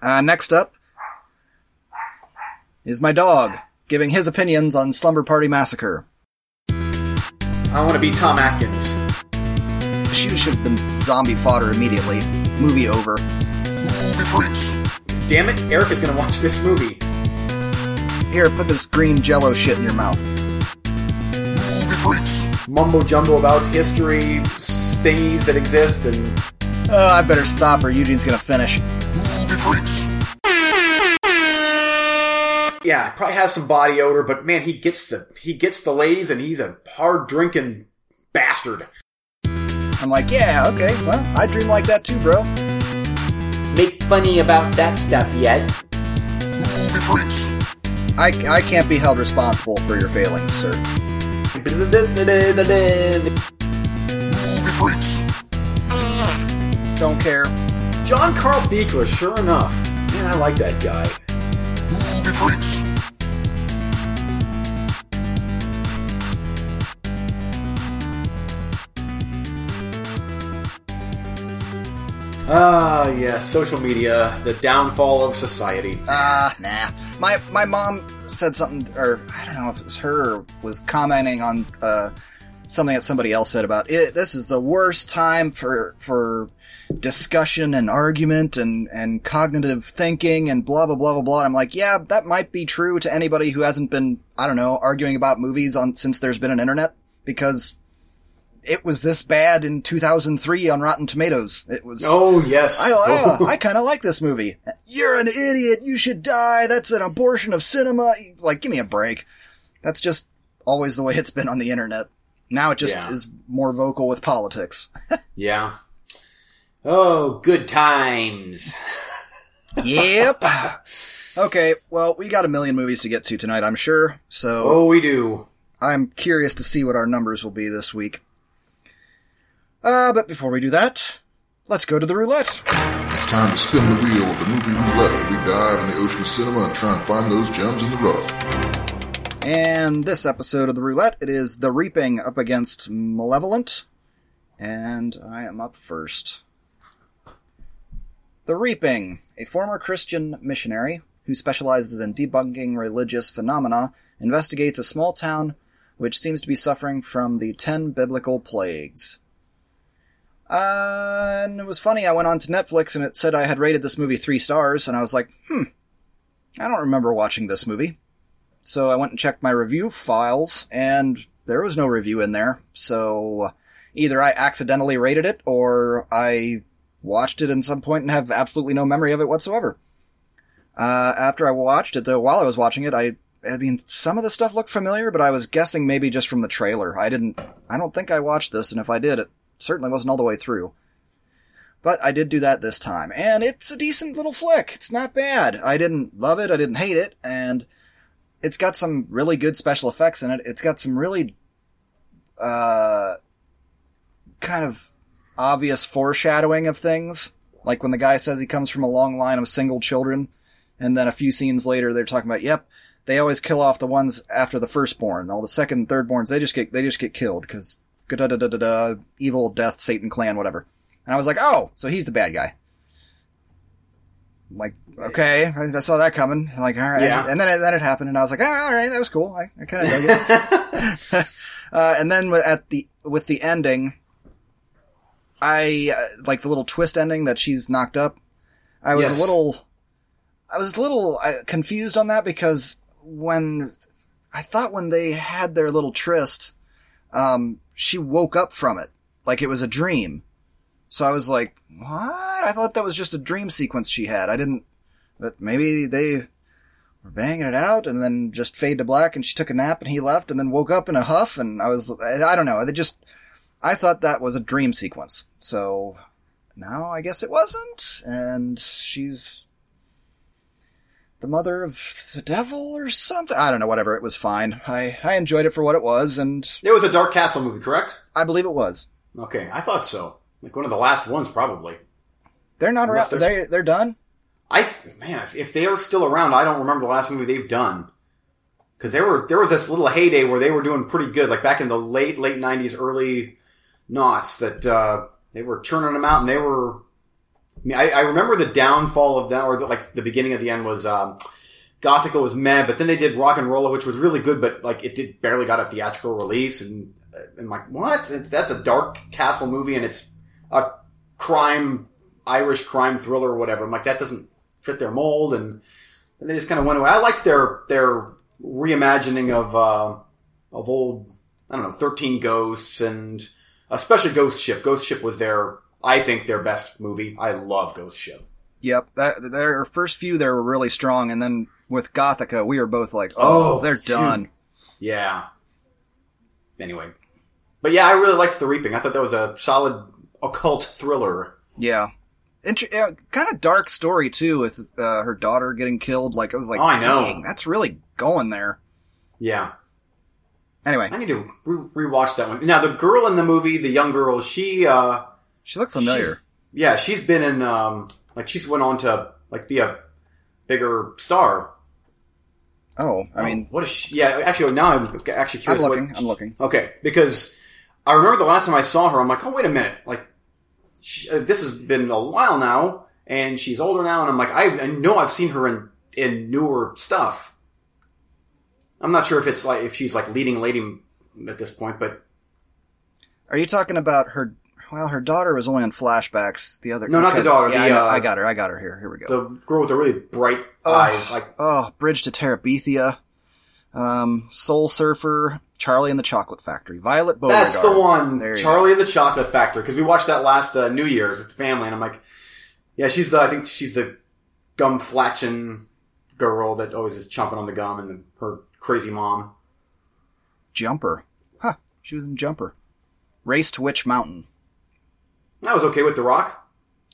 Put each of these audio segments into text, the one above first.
Uh, next up is my dog giving his opinions on Slumber Party Massacre. I want to be Tom Atkins. She should have been zombie fodder immediately. Movie over. Movie freaks. Damn it, Eric is going to watch this movie. Here, put this green jello shit in your mouth. Movie freaks. Mumbo jumbo about history, thingies that exist, and Oh, I better stop or Eugene's gonna finish. Movie freaks. yeah, probably has some body odor, but man, he gets the he gets the ladies, and he's a hard drinking bastard. I'm like, yeah, okay, well, I dream like that too, bro. Make funny about that stuff yet. Movie freaks. I, I can't be held responsible for your failings, sir. Movie freaks. Don't care. John Carl Buechler, sure enough. Man, I like that guy. Movie freaks. Ah, yes, social media, the downfall of society. Ah, nah. My my mom said something, or I don't know if it was her, was commenting on uh, something that somebody else said about it. This is the worst time for for discussion and argument and and cognitive thinking and blah blah blah blah blah. And I'm like, yeah, that might be true to anybody who hasn't been, I don't know, arguing about movies on since there's been an internet because it was this bad in 2003 on Rotten Tomatoes. It was. Oh, yes. I, I, I kind of like this movie. You're an idiot. You should die. That's an abortion of cinema. Like, give me a break. That's just always the way it's been on the internet. Now it just Yeah. is more vocal with politics. yeah. Oh, good times. yep. Okay, well, we got a million movies to get to tonight, I'm sure. So Oh, we do. I'm curious to see what our numbers will be this week. Uh, but before we do that, let's go to the roulette. It's time to spin the wheel of the movie roulette where we dive in the ocean of cinema and try and find those gems in the rough. And this episode of the roulette, it is The Reaping up against Malevolent. And I am up first. The Reaping, a former Christian missionary who specializes in debunking religious phenomena, investigates a small town which seems to be suffering from the ten biblical plagues. Uh, and it was funny, I went on to Netflix and it said I had rated this movie three stars, and I was like, hmm, I don't remember watching this movie. So I went and checked my review files, and there was no review in there. So either I accidentally rated it, or I watched it at some point and have absolutely no memory of it whatsoever. Uh, after I watched it, though, while I was watching it, I, I mean, some of the stuff looked familiar, but I was guessing maybe just from the trailer. I didn't, I don't think I watched this, and if I did, it certainly wasn't all the way through. But I did do that this time, and it's a decent little flick. It's not bad. I didn't love it, I didn't hate it, and it's got some really good special effects in it. It's got some really, uh, kind of obvious foreshadowing of things. Like when the guy says he comes from a long line of single children, and then a few scenes later they're talking about, yep, they always kill off the ones after the firstborn. All the second and thirdborns, they just get, they just get killed, because da da da da da, evil, death, Satan clan, whatever. And I was like, oh, so he's the bad guy. Like, okay, I, I saw that coming. Like, all right. Yeah. And then it, then it happened, and I was like, oh, all right, that was cool. I, I kind of dug it. uh, and then with- at the with the ending, I uh, like the little twist ending that she's knocked up. I was Yes. a little, I was a little uh, confused on that because when I thought when they had their little tryst, um, she woke up from it like it was a dream. So I was like, what? I thought that was just a dream sequence she had. I didn't, but maybe they were banging it out and then just fade to black and she took a nap and he left and then woke up in a huff and I was, I I don't know. They just, I thought that was a dream sequence. So now I guess it wasn't. And she's the mother of the devil or something. I don't know, whatever. It was fine. I, I enjoyed it for what it was and It was a Dark Castle movie, correct? I believe it was. Okay, I thought so. Like one of the last ones, probably. They're not around. Unless They they're done. I man, if- if they are still around, I don't remember the last movie they've done. Because there were there was this little heyday where they were doing pretty good, like back in the late late nineties, early noughts, that uh, they were churning them out, and they were I mean, I, I remember the downfall of that, or the, like the beginning of the end was um, Gothika was mad, but then they did RocknRolla, which was really good, but like it did barely got a theatrical release, and uh, and like what? That's a dark castle movie, and it's a crime Irish crime thriller or whatever. I'm like that doesn't fit their mold, and, and they just kind of went away. I liked their their reimagining of uh, of old I don't know Thirteen Ghosts and especially Ghost Ship. Ghost Ship was their I think their best movie. I love Ghost Ship. Yep, that, their first few there were really strong, and then with Gothika, we were both like, "Oh, Oh, they're dude. done." Yeah. Anyway, but yeah, I really liked The Reaping. I thought that was a solid occult thriller. Yeah, Int- yeah kind of dark story too, with uh, her daughter getting killed. Like it was like, Oh, I know. that's really going there. Yeah, Anyway, I need to re- rewatch that one. Now, the girl in the movie, the young girl, she, uh, she looked familiar. yeah, she's been in, um, like, she's went on to, like, be a bigger star. Oh, I mean, what is she? Yeah, actually, now I'm actually I'm curious. what- looking. I'm looking. Okay, because I remember the last time I saw her, I'm like, oh wait a minute, like she, uh, this has been a while now, and she's older now, and I'm like, I, I know I've seen her in in newer stuff. I'm not sure if it's like if she's like leading lady at this point, but Are you talking about her? Well, her daughter was only on flashbacks. The other No, not the daughter, Yeah, the, I, uh, I got her. I got her here. Here we go. the girl with the really bright Ugh. eyes, like Oh, Bridge to Terabithia, um, Soul Surfer, Charlie and the Chocolate Factory, Violet Beauregarde. that's the one, There Charlie and the Chocolate Factory, because we watched that last uh, New Year's with the family, and I'm like, yeah, she's the I think she's the gum flatching girl that always is chomping on the gum, and the, her crazy mom. Jumper. Huh. She was in Jumper. Race to Witch Mountain. I was okay with The Rock.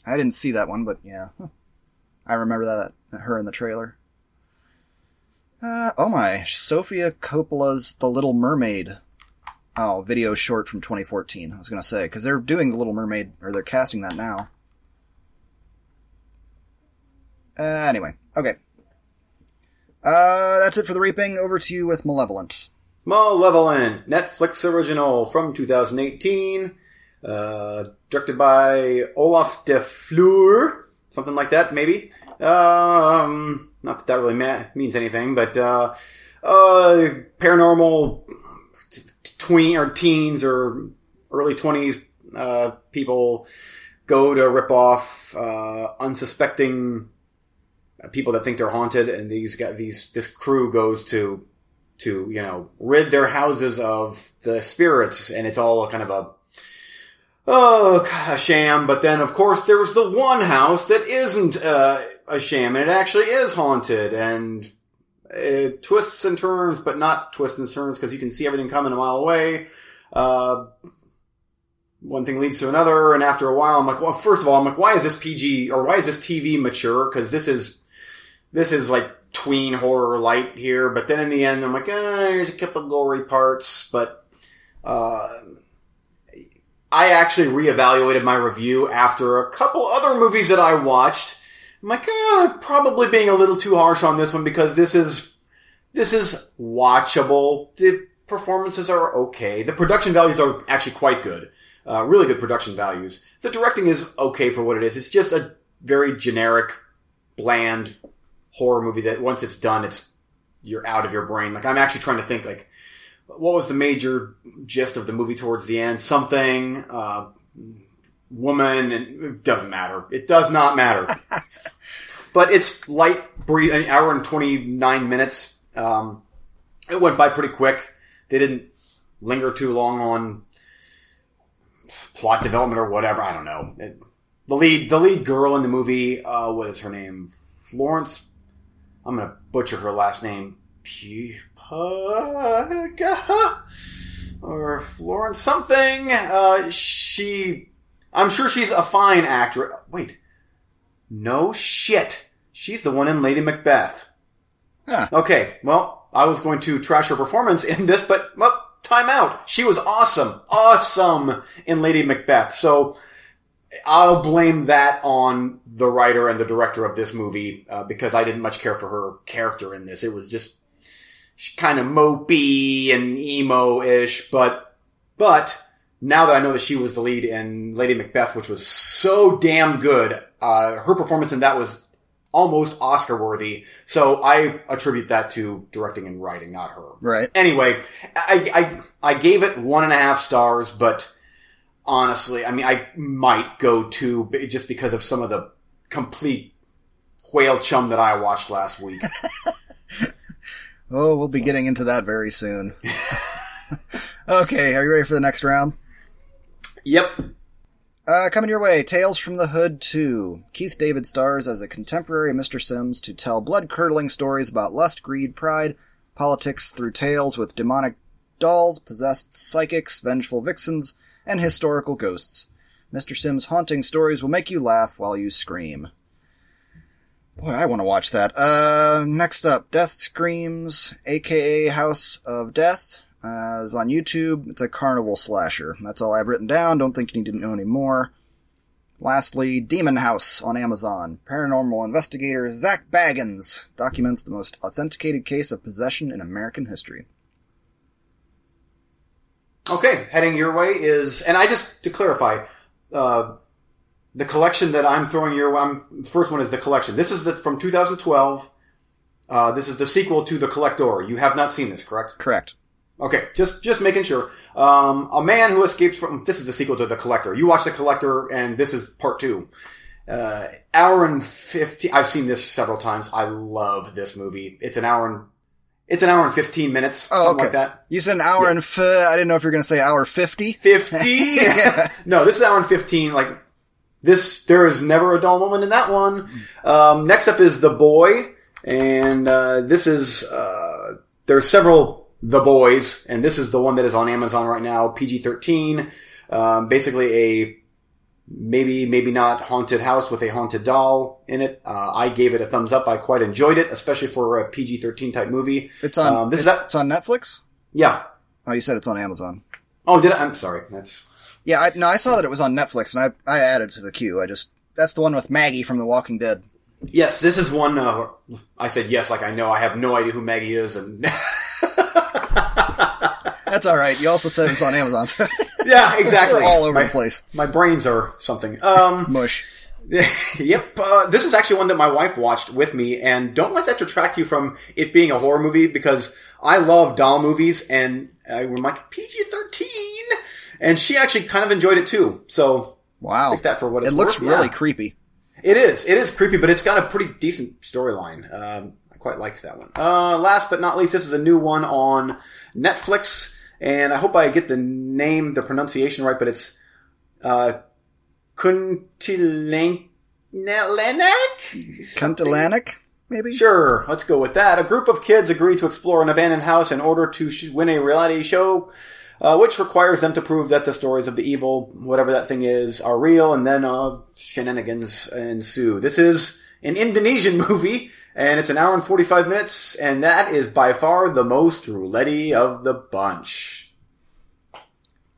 I didn't see that one, but yeah. Huh. I remember that, that her in the trailer. Uh, oh my, Sofia Coppola's The Little Mermaid. Oh, video short from 2014. I was gonna say because they're doing The Little Mermaid, or they're casting that now. Uh, anyway, okay. Uh, that's it for the reaping. Over to you with Malevolent. Malevolent, Netflix original from 2018, uh, directed by Olaf de Fleur, something like that, maybe. Um, not that that really ma- means anything, but uh, uh, paranormal tween or teens or early 20s uh, people go to rip off uh, unsuspecting people that think they're haunted, and these guys, these this crew goes to to you know rid their houses of the spirits, and it's all kind of a oh a sham. But then, of course, there's the one house that isn't uh, a sham, and it actually is haunted, and it twists and turns, but not twists and turns because you can see everything coming a mile away. Uh, one thing leads to another, and after a while, I'm like, well, first of all, I'm like, why is this PG or why is this TV mature? Because this is this is like tween horror light here, but then in the end, I'm like, ah, there's a couple gory parts, but uh, I actually reevaluated my review after a couple other movies that I watched. I'm like, ah, probably being a little too harsh on this one because this is this is watchable. The performances are okay. The production values are actually quite good. Uh, really good production values. The directing is okay for what it is. It's just a very generic, bland horror movie that once it's done, it's you're out of your brain. Like I'm actually trying to think like what was the major gist of the movie towards the end? Something, uh, woman, and it doesn't matter. It does not matter. but it's light, breathe, an hour and 29 minutes. Um, it went by pretty quick. They didn't linger too long on plot development or whatever. I don't know. It, the lead, the lead girl in the movie, uh, what is her name? Florence. I'm gonna butcher her last name. Pupaga? Or Florence something. Uh, she, I'm sure she's a fine actor. Wait. No shit. She's the one in Lady Macbeth. Huh. Okay, well, I was going to trash her performance in this, but, well, time out. She was awesome. Awesome in Lady Macbeth. So, I'll blame that on the writer and the director of this movie, uh, because I didn't much care for her character in this. It was just kind of mopey and emo-ish, but, but, now that I know that she was the lead in Lady Macbeth, which was so damn good, uh, her performance in that was almost Oscar worthy. So I attribute that to directing and writing, not her. Right. Anyway, I, I, I gave it one and a half stars, but honestly, I mean, I might go to just because of some of the complete whale chum that I watched last week. Oh, we'll be getting into that very soon. okay, are you ready for the next round? yep. Uh, coming your way, Tales from the Hood 2. Keith David stars as a contemporary of Mr. Simms to tell blood-curdling stories about lust, greed, pride, politics through tales with demonic dolls, possessed psychics, vengeful vixens, and historical ghosts. Mr. Simms' haunting stories will make you laugh while you scream. Boy, I want to watch that. Uh, next up, Death Screams, aka House of Death. Uh, is on YouTube. It's a carnival slasher. That's all I've written down. Don't think you need to know any more. Lastly, Demon House on Amazon. Paranormal investigator Zak Bagans documents the most authenticated case of possession in American history. Okay, heading your way is, and I just to clarify, uh, the collection that I'm throwing your. I'm, first one is the collection. This is the from 2012. Uh, this is the sequel to The Collector. You have not seen this, correct? Correct. Okay, just just making sure. Um, a man who escapes from this is the sequel to The Collector. You watch The Collector, and this is part two. Uh, hour and fifteen. I've seen this several times. I love this movie. It's an hour and it's an hour and fifteen minutes, Oh, something okay. like that. You said an hour and f- I didn't know if you were going to say hour 50. Fifty. no, this is hour and fifteen. Like this, there is never a dull moment in that one. Um, next up is The Boy, and uh, this is uh, there's several The Boys, and this is the one that is on Amazon right now, PG thirteen. Um, basically, a maybe maybe not haunted house with a haunted doll in it. Uh, I gave it a thumbs up. I quite enjoyed it, especially for a PG thirteen type movie. It's on Um, this is that. it's on Netflix? Yeah. Oh, you said it's on Amazon. Oh, did I? I'm sorry. That's Yeah, I, no, I saw that it was on Netflix and I I added it to the queue. I just that's the one with Maggie from The Walking Dead. Yes, this is one. Uh, I said yes, like I know. I have no idea who Maggie is, and That's all right. You also said it's on Amazon. So yeah, exactly. We're all over my, the place. My brains are something. Um, Mush. yep. Uh, this is actually one that my wife watched with me, and don't let that detract you from it being a horror movie because I love doll movies, and I we're like PG thirteen, and she actually kind of enjoyed it too. So Wow. Take that for what it's It looks worth, really yeah. creepy. It is. It is creepy, but it's got a pretty decent storyline. Um, I quite liked that one. Uh, last but not least, this is a new one on Netflix, and I hope I get the name, the pronunciation right, but it's uh, Kuntilanek? Kuntilanek, maybe? Sure, let's go with that. A group of kids agree to explore an abandoned house in order to sh- win a reality show, uh, which requires them to prove that the stories of the evil, whatever that thing is, are real, and then uh, shenanigans ensue. This is an Indonesian movie, and it's an hour and 45 minutes, and that is by far the most roulette of the bunch.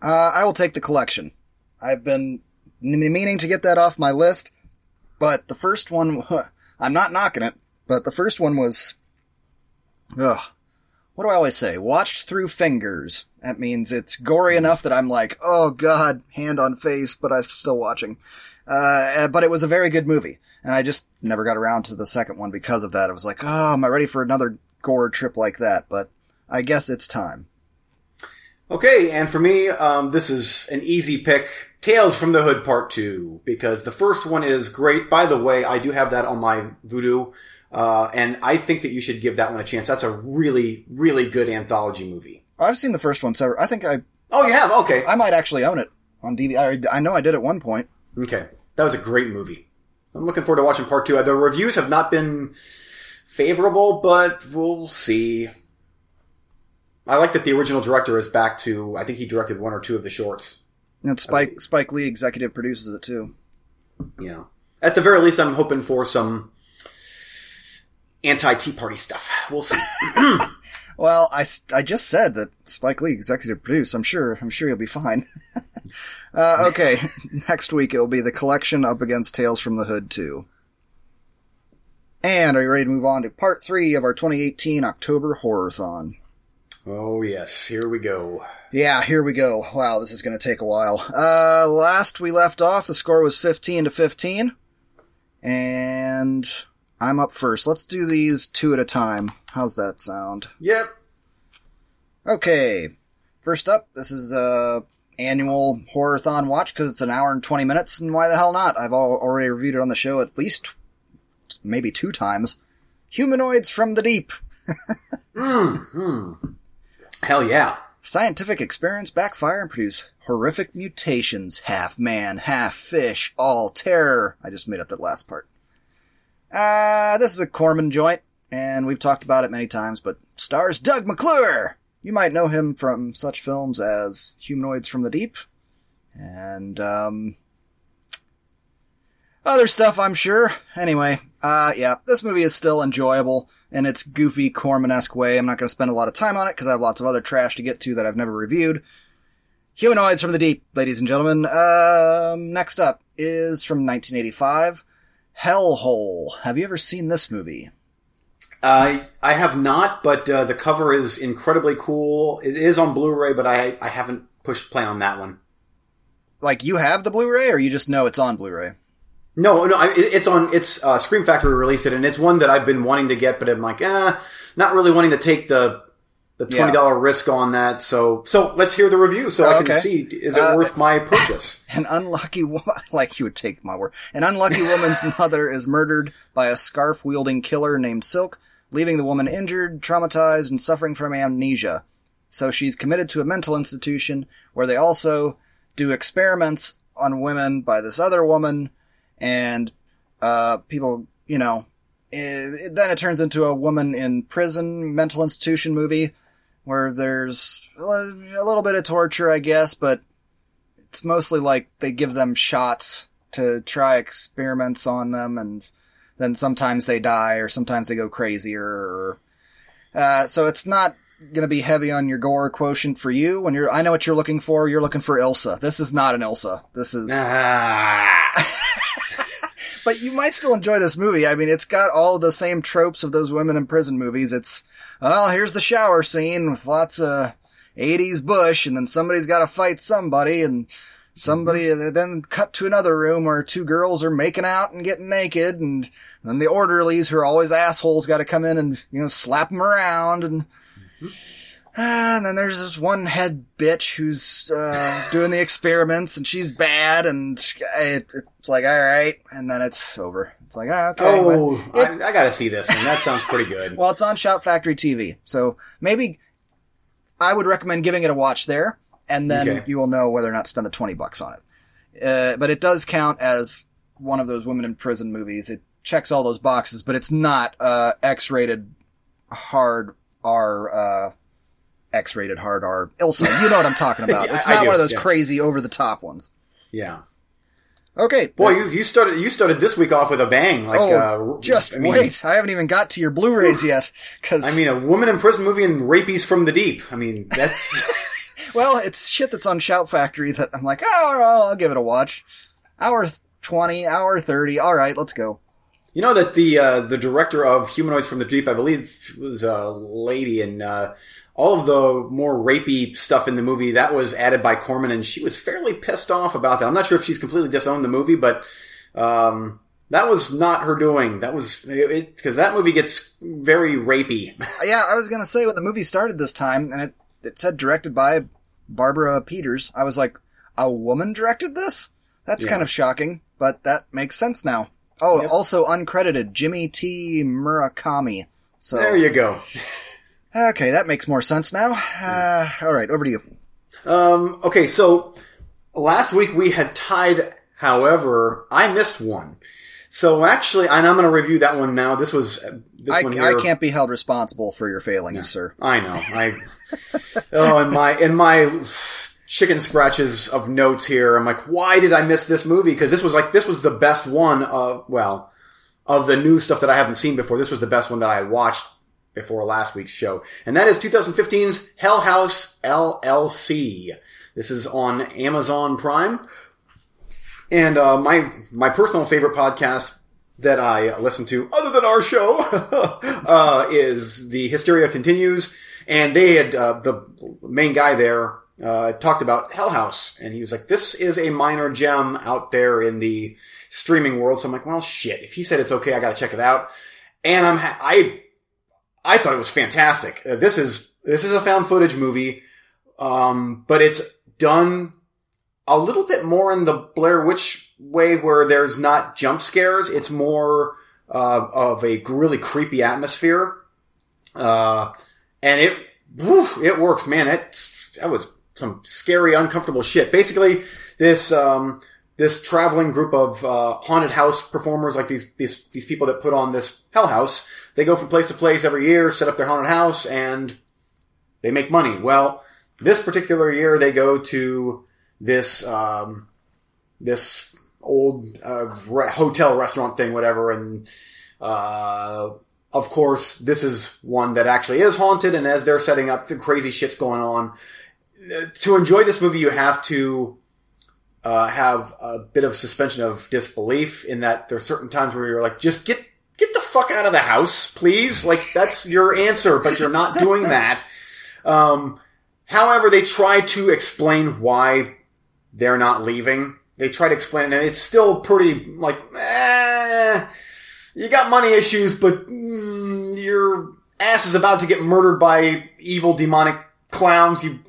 Uh, I will take the collection. I've been meaning to get that off my list, but the first one, I'm not knocking it, but the first one was, ugh, what do I always say? Watched through fingers. That means it's gory enough that I'm like, oh god, hand on face, but I'm still watching. Uh, but it was a very good movie, and I just never got around to the second one because of that. I was like, oh, am I ready for another gore trip like that? But I guess it's time. Okay, and for me, um, this is an easy pick. Tales from the Hood Part 2, because the first one is great. By the way, I do have that on my Vudu, uh, and I think that you should give that one a chance. That's a really, really good anthology movie. I've seen the first one several. I think I Oh, you have? Okay. I might actually own it on DVD. I, I know I did at one point. Okay. That was a great movie. I'm looking forward to watching Part 2. Uh, the reviews have not been favorable, but we'll see. I like that the original director is back to, I think he directed one or two of the shorts. And Spike Spike Lee executive produces it too. Yeah. At the very least, I'm hoping for some anti Tea Party stuff. We'll see. Well, I, I just said that Spike Lee executive produced. I'm sure I'm sure you'll be fine. uh, okay, next week it will be the collection up against Tales from the Hood 2. And are you ready to move on to part three of our 2018 October Horrorthon? oh, yes. Here we go. Yeah, here we go. Wow, this is going to take a while. Uh, last we left off, the score was 15 to 15. And I'm up first. Let's do these two at a time. How's that sound? Yep. Okay. First up, this is a annual horrorthon watch because it's an hour and 20 minutes, and why the hell not? I've already reviewed it on the show at least maybe two times. Humanoids from the Deep. Hell yeah. Scientific experiments backfire and produce horrific mutations. Half man, half fish, all terror. I just made up that last part. Uh, this is a Corman joint, and we've talked about it many times, but stars Doug McClure! You might know him from such films as Humanoids from the Deep, and, um, other stuff, I'm sure. Anyway, uh, yeah, this movie is still enjoyable in its goofy Corman-esque way. I'm not going to spend a lot of time on it because I have lots of other trash to get to that I've never reviewed. Humanoids from the Deep, ladies and gentlemen. Um, next up is from 1985, Hellhole. Have you ever seen this movie? Uh, I have not, but uh, the cover is incredibly cool. It is on Blu-ray, but I, I haven't pushed play on that one. Like, you have the Blu-ray, or you just know it's on Blu-ray? No, no, I, it's on. It's uh, Scream Factory released it, and it's one that I've been wanting to get, but I'm like, eh, not really wanting to take the the twenty dollar risk on that. So, so let's hear the review, so I Oh, can okay. see is it Uh, worth my purchase. An unlucky woman, like you would take my word. An unlucky woman's mother is murdered by a scarf wielding killer named Silk, leaving the woman injured, traumatized, and suffering from amnesia. So she's committed to a mental institution where they also do experiments on women by this other woman, and uh, people, you know, it, then it turns into a woman in prison mental institution movie where there's a little bit of torture, I guess, but it's mostly like they give them shots to try experiments on them and then sometimes they die or sometimes they go crazier or uh, so it's not gonna be heavy on your gore quotient for you. When you're I know what you're looking for. You're looking for Ilsa this is not an Ilsa this is Ah. but you might still enjoy this movie. I mean it's got all the same tropes of those women in prison movies. It's well here's the shower scene with lots of 80s bush and then somebody's got to fight somebody and somebody then cut to another room where two girls are making out and getting naked and then the orderlies who are always assholes got to come in and you know slap them around and and then there's this one head bitch who's uh, doing the experiments and she's bad and it, it's like all right and then it's over it's like ah, okay well, Oh, I, I gotta see this one. That sounds pretty good. well, it's on Shout Factory TV, so maybe I would recommend giving it a watch there, and then Okay. you will know whether or not to spend the twenty bucks on it. Uh, but it does count as one of those women in prison movies. It checks all those boxes, but it's not uh, X-rated hard R. Uh, X-rated hard R. Ilsa, you know what I'm talking about. Yeah, it's not one of those yeah. crazy over the top ones. Yeah. Okay, Boy, you, you started you started this week off with a bang. Like, oh, uh, just I mean, wait. I haven't even got to your Blu-rays yet. Cause I mean, a woman in prison movie and rapies from the deep. I mean, that's Well, it's shit that's on Shout Factory that I'm like, oh, I'll, give it a watch. Hour 20, hour 30. All right, let's go. you know that the uh, the director of Humanoids from the Deep, I believe, was a lady, and uh, all of the more rapey stuff in the movie that was added by Corman, and she was fairly pissed off about that. I'm not sure if she's completely disowned the movie, but um, that was not her doing. That was because that movie gets very rapey. Yeah, I was going to say when the movie started this time and it, it said directed by Barbara Peeters, I was like, a woman directed this? That's Yeah. kind of shocking, but that makes sense now. Oh, Yep. also uncredited, Jimmy T. Murakami. So, there you go. okay, that makes more sense now. Uh, all right, over to you. Um, okay, so last week we had tied. However, I missed one. So actually, and I'm going to review that one now. This was this I, I can't be held responsible for your failings, sir. I know. I oh, in my in my chicken scratches of notes here, I'm like, why did I miss this movie? Because this was like this was the best one of well of the new stuff that I haven't seen before. This was the best one that I watched before last week's show, and that is 2015's Hell House LLC. This is on Amazon Prime, and uh, my my personal favorite podcast that I listen to, other than our show, uh, is the Hysteria Continues. And they had uh, the main guy there uh, talked about Hell House, and he was like, "This is a minor gem out there in the streaming world." So I'm like, "Well, shit. If he said it's okay, I got to check it out." And I'm ha- I I thought it was fantastic. Uh, this is this is a found footage movie, um, but it's done a little bit more in the Blair Witch way, where there's not jump scares. It's more uh, of a really creepy atmosphere, uh, and it whew, it works, man. It that was some scary, uncomfortable shit. Basically, this um, this traveling group of uh, haunted house performers, like these these these people that put on this Hell House, they go from place to place every year, set up their haunted house, and they make money. Well, this particular year, they go to this um, this old uh, re- hotel restaurant thing, whatever, and uh, of course, this is one that actually is haunted. And as they're setting up, the crazy shit's going on. To enjoy this movie, you have to uh, have a bit of suspension of disbelief in that there's certain times where you're like, just get get the fuck out of the house, please. Like that's your answer, but you're not doing that. Um, however, they try to explain why they're not leaving. They try to explain it, and it's still pretty like, eh, you got money issues, but mm, your ass is about to get murdered by evil demonic clowns. You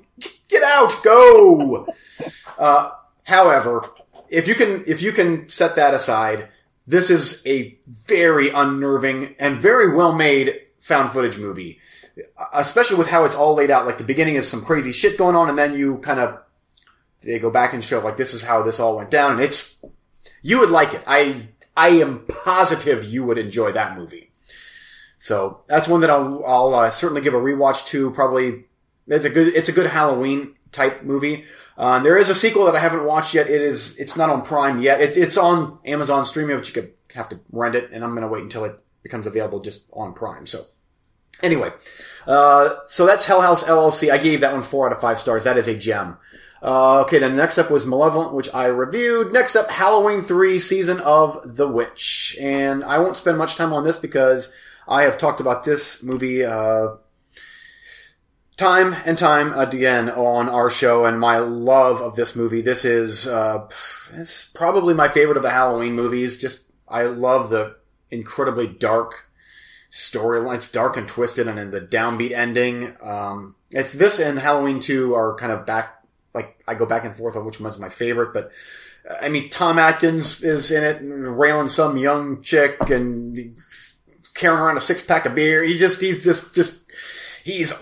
get out, go. uh, however, if you can, if you can set that aside, this is a very unnerving and very well made found footage movie. Especially with how it's all laid out. Like the beginning is some crazy shit going on, and then you kind of they go back and show like this is how this all went down, and it's you would like it. I I am positive you would enjoy that movie. So that's one that I'll I'll uh, certainly give a rewatch to. Probably it's a good it's a good Halloween type movie. Uh, there is a sequel that I haven't watched yet. It is it's not on Prime yet. It, it's on Amazon Streaming, but you could have to rent it, and I'm going to wait until it becomes available just on Prime. So anyway, uh, so that's Hell House LLC. I gave that one four out of five stars. That is a gem. Uh, okay, then next up was Malevolent, which I reviewed. Next up, Halloween 3 Season of the Witch. And I won't spend much time on this because I have talked about this movie, uh, time and time again on our show and my love of this movie. This is, uh, it's probably my favorite of the Halloween movies. Just, I love the incredibly dark storyline. It's dark and twisted and then the downbeat ending. Um, it's this and Halloween 2 are kind of back like I go back and forth on which one's my favorite, but uh, I mean Tom Atkins is in it, railing some young chick and carrying around a six pack of beer. He just he's just just he's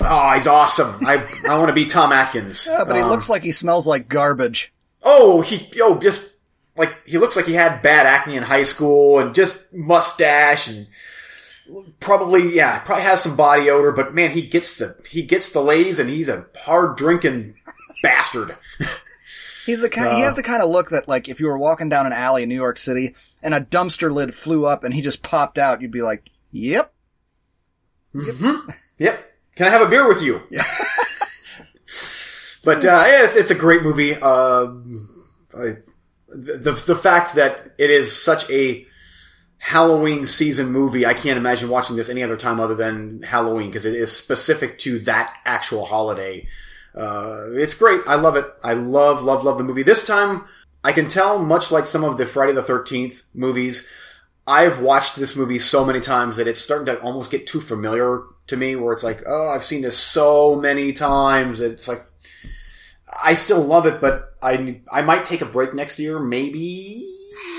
oh he's awesome. I I want to be Tom Atkins. Yeah, but he Um, looks like he smells like garbage. oh he yo just like he looks like he had bad acne in high school and just mustache and probably yeah probably has some body odor but man he gets the he gets the ladies and he's a hard drinking bastard He's the kind. he Uh. has the kind of look that, like, if you were walking down an alley in New York City and a dumpster lid flew up and he just popped out, you'd be like, "Yep." Yep. Can I have a beer with you? Yeah. but uh, it's, it's a great movie. Um I, the the fact that it is such a Halloween season movie, I can't imagine watching this any other time other than Halloween because it is specific to that actual holiday. Uh, it's great. I love it. I love, love, love the movie. This time, I can tell, much like some of the Friday the 13th movies, I've watched this movie so many times that it's starting to almost get too familiar to me where it's like, oh, I've seen this so many times it's like, I still love it, but I, I might take a break next year, maybe.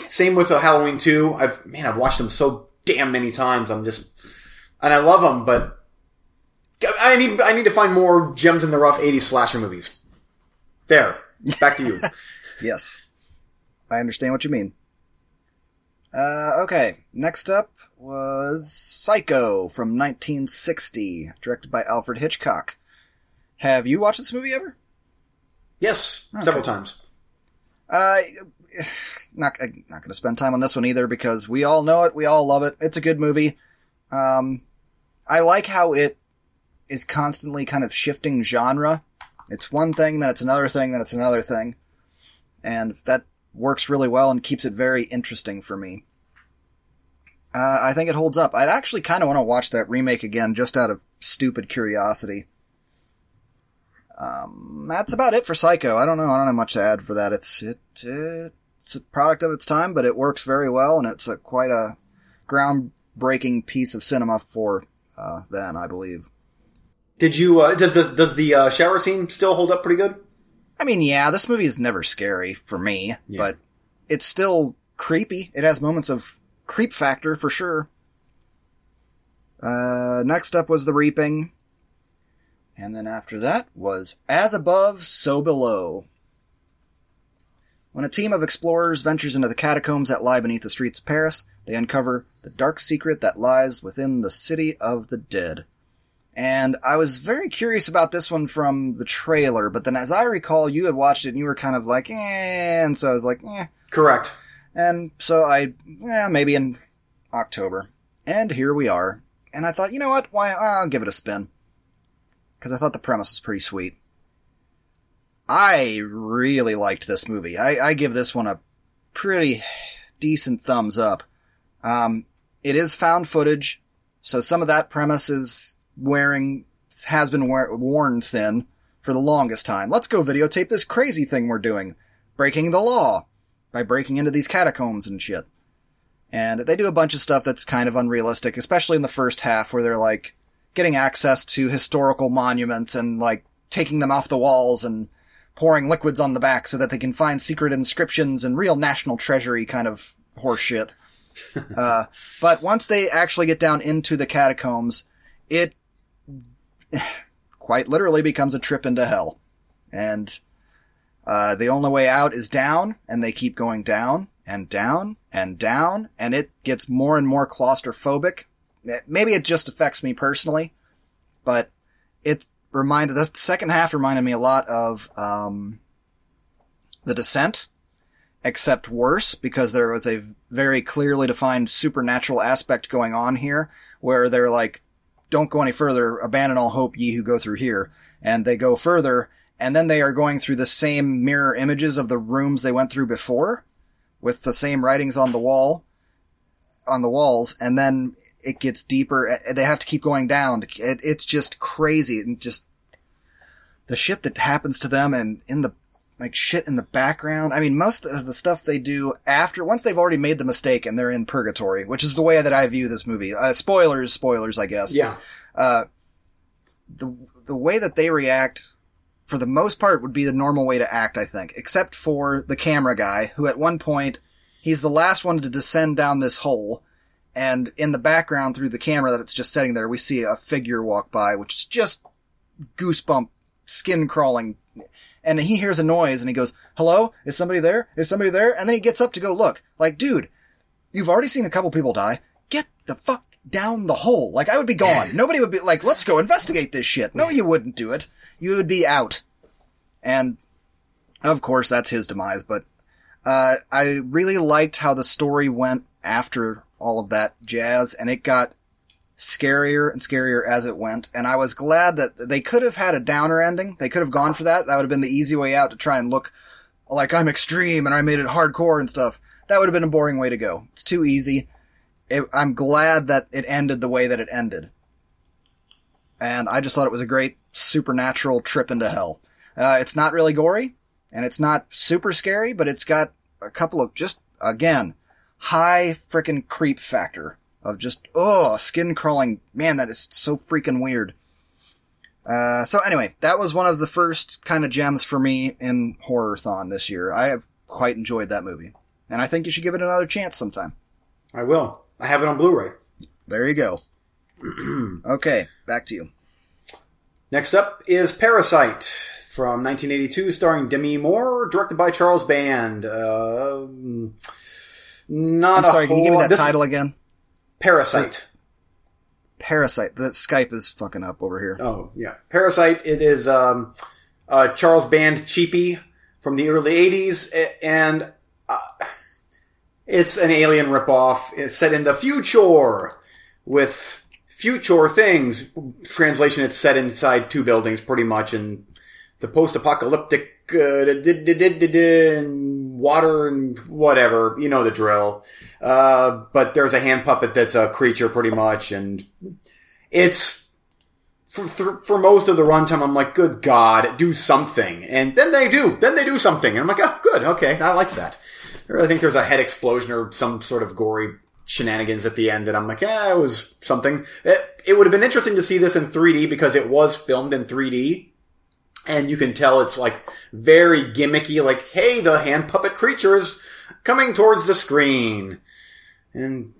Same with uh, Halloween 2. I've, man, I've watched them so damn many times. I'm just, and I love them, but I need, I need to find more gems in the rough 80s slasher movies. There. Back to you. Yes. I understand what you mean. Uh, okay. Next up was Psycho from 1960, directed by Alfred Hitchcock. Have you watched this movie ever? yes. Several times. Uh, not I'm not going to spend time on this one either because we all know it, we all love it. It's a good movie. Um, I like how it is constantly kind of shifting genre. It's one thing, then it's another thing, then it's another thing, and that works really well and keeps it very interesting for me. Uh, I think it holds up. I'd actually kind of want to watch that remake again just out of stupid curiosity. Um, that's about it for Psycho. I don't know. I don't have much to add for that. It's it it's a product of its time, but it works very well, and it's a quite a groundbreaking piece of cinema for uh, then, I believe. Did you? Uh, does the does the uh, shower scene still hold up pretty good? I mean, yeah, this movie is never scary for me, Yeah. but it's still creepy. It has moments of creep factor for sure. Uh, next up was The Reaping. And then after that was As Above, So Below. When a team of explorers ventures into the catacombs that lie beneath the streets of Paris, they uncover the dark secret that lies within the city of the dead. And I was very curious about this one from the trailer, but then as I recall, you had watched it and you were kind of like, eh, and so I was like, eh. Correct. And so I, yeah, maybe in October. And here we are. And I thought, you know what? Why, I'll give it a spin. Cause I thought the premise was pretty sweet. I really liked this movie. I, I give this one a pretty decent thumbs up. Um, it is found footage, so some of that premise is wearing, has been wear, worn thin for the longest time. Let's go videotape this crazy thing we're doing. Breaking the law by breaking into these catacombs and shit. And they do a bunch of stuff that's kind of unrealistic, especially in the first half where they're like getting access to historical monuments and like taking them off the walls and pouring liquids on the back so that they can find secret inscriptions and real national treasury kind of horseshit. uh, but once they actually get down into the catacombs, it quite literally becomes a trip into hell. And uh, the only way out is down, and they keep going down and down and down, and it gets more and more claustrophobic. Eh, Maybe it just affects me personally, but it reminded the second half reminded me a lot of um, the Descent, except worse because there was a very clearly defined supernatural aspect going on here, where they're like, "Don't go any further, abandon all hope, ye who go through here," and they go further, and then they are going through the same mirror images of the rooms they went through before, with the same writings on the wall, on the walls, and then it gets deeper. They have to keep going down. It, it's just crazy and just the shit that happens to them and in the like shit in the background. I mean, most of the stuff they do after once they've already made the mistake and they're in purgatory, which is the way that I view this movie. Uh, spoilers, spoilers, I guess Yeah. the the way that they react for the most part would be the normal way to act, I think, except for the camera guy who at one point he's the last one to descend down this hole and in the background through the camera that it's just sitting there we see a figure walk by which is just goosebump skin crawling and he hears a noise and he goes, "Hello? Is somebody there? Is somebody there?" And then he gets up to go look. Like, dude, you've already seen a couple people die. Get the fuck down the hole. Like, I would be gone. Nobody would be like, let's go investigate this shit. No, you wouldn't do it. You would be out. And, of course, that's his demise, but, uh, I really liked how the story went after all of that jazz, and it got scarier and scarier as it went. And I was glad that they could have had a downer ending. They could have gone for that. That would have been the easy way out to try and look like I'm extreme and I made it hardcore and stuff. That would have been a boring way to go. It's too easy. It, I'm glad that it ended the way that it ended. And I just thought it was a great supernatural trip into hell. Uh, it's not really gory and it's not super scary, but it's got a couple of just, again, high frickin' creep factor of just, oh, skin crawling. Man, that is so freaking weird. Uh, so anyway, that was one of the first kind of gems for me in Horrorthon this year. I have quite enjoyed that movie. And I think you should give it another chance sometime. I will. I have it on Blu-ray. There you go. okay, back to you. Next up is Parasite from 1982, starring Demi Moore, directed by Charles Band. Uh, not I'm sorry, can you give me that this- title again? Parasite. Parasite. That Skype is fucking up over here. Oh yeah, Parasite. It is um, uh, Charles Band cheapie from the early '80s, and uh, it's an alien ripoff. It's set in the future with future things. Translation: It's set inside two buildings, pretty much, and the post-apocalyptic uh, water and whatever. You know the drill. Uh, but there's a hand puppet that's a creature, pretty much, and it's for, for, for most of the runtime, I'm like, good God, do something. And then they do. Then they do something. And I'm like, oh, good. Okay. I like that. I think there's a head explosion or some sort of gory shenanigans at the end that I'm like, yeah, it was something. It, it would have been interesting to see this in 3D because it was filmed in 3D. And you can tell it's like very gimmicky, like, hey, the hand puppet creature is coming towards the screen. And,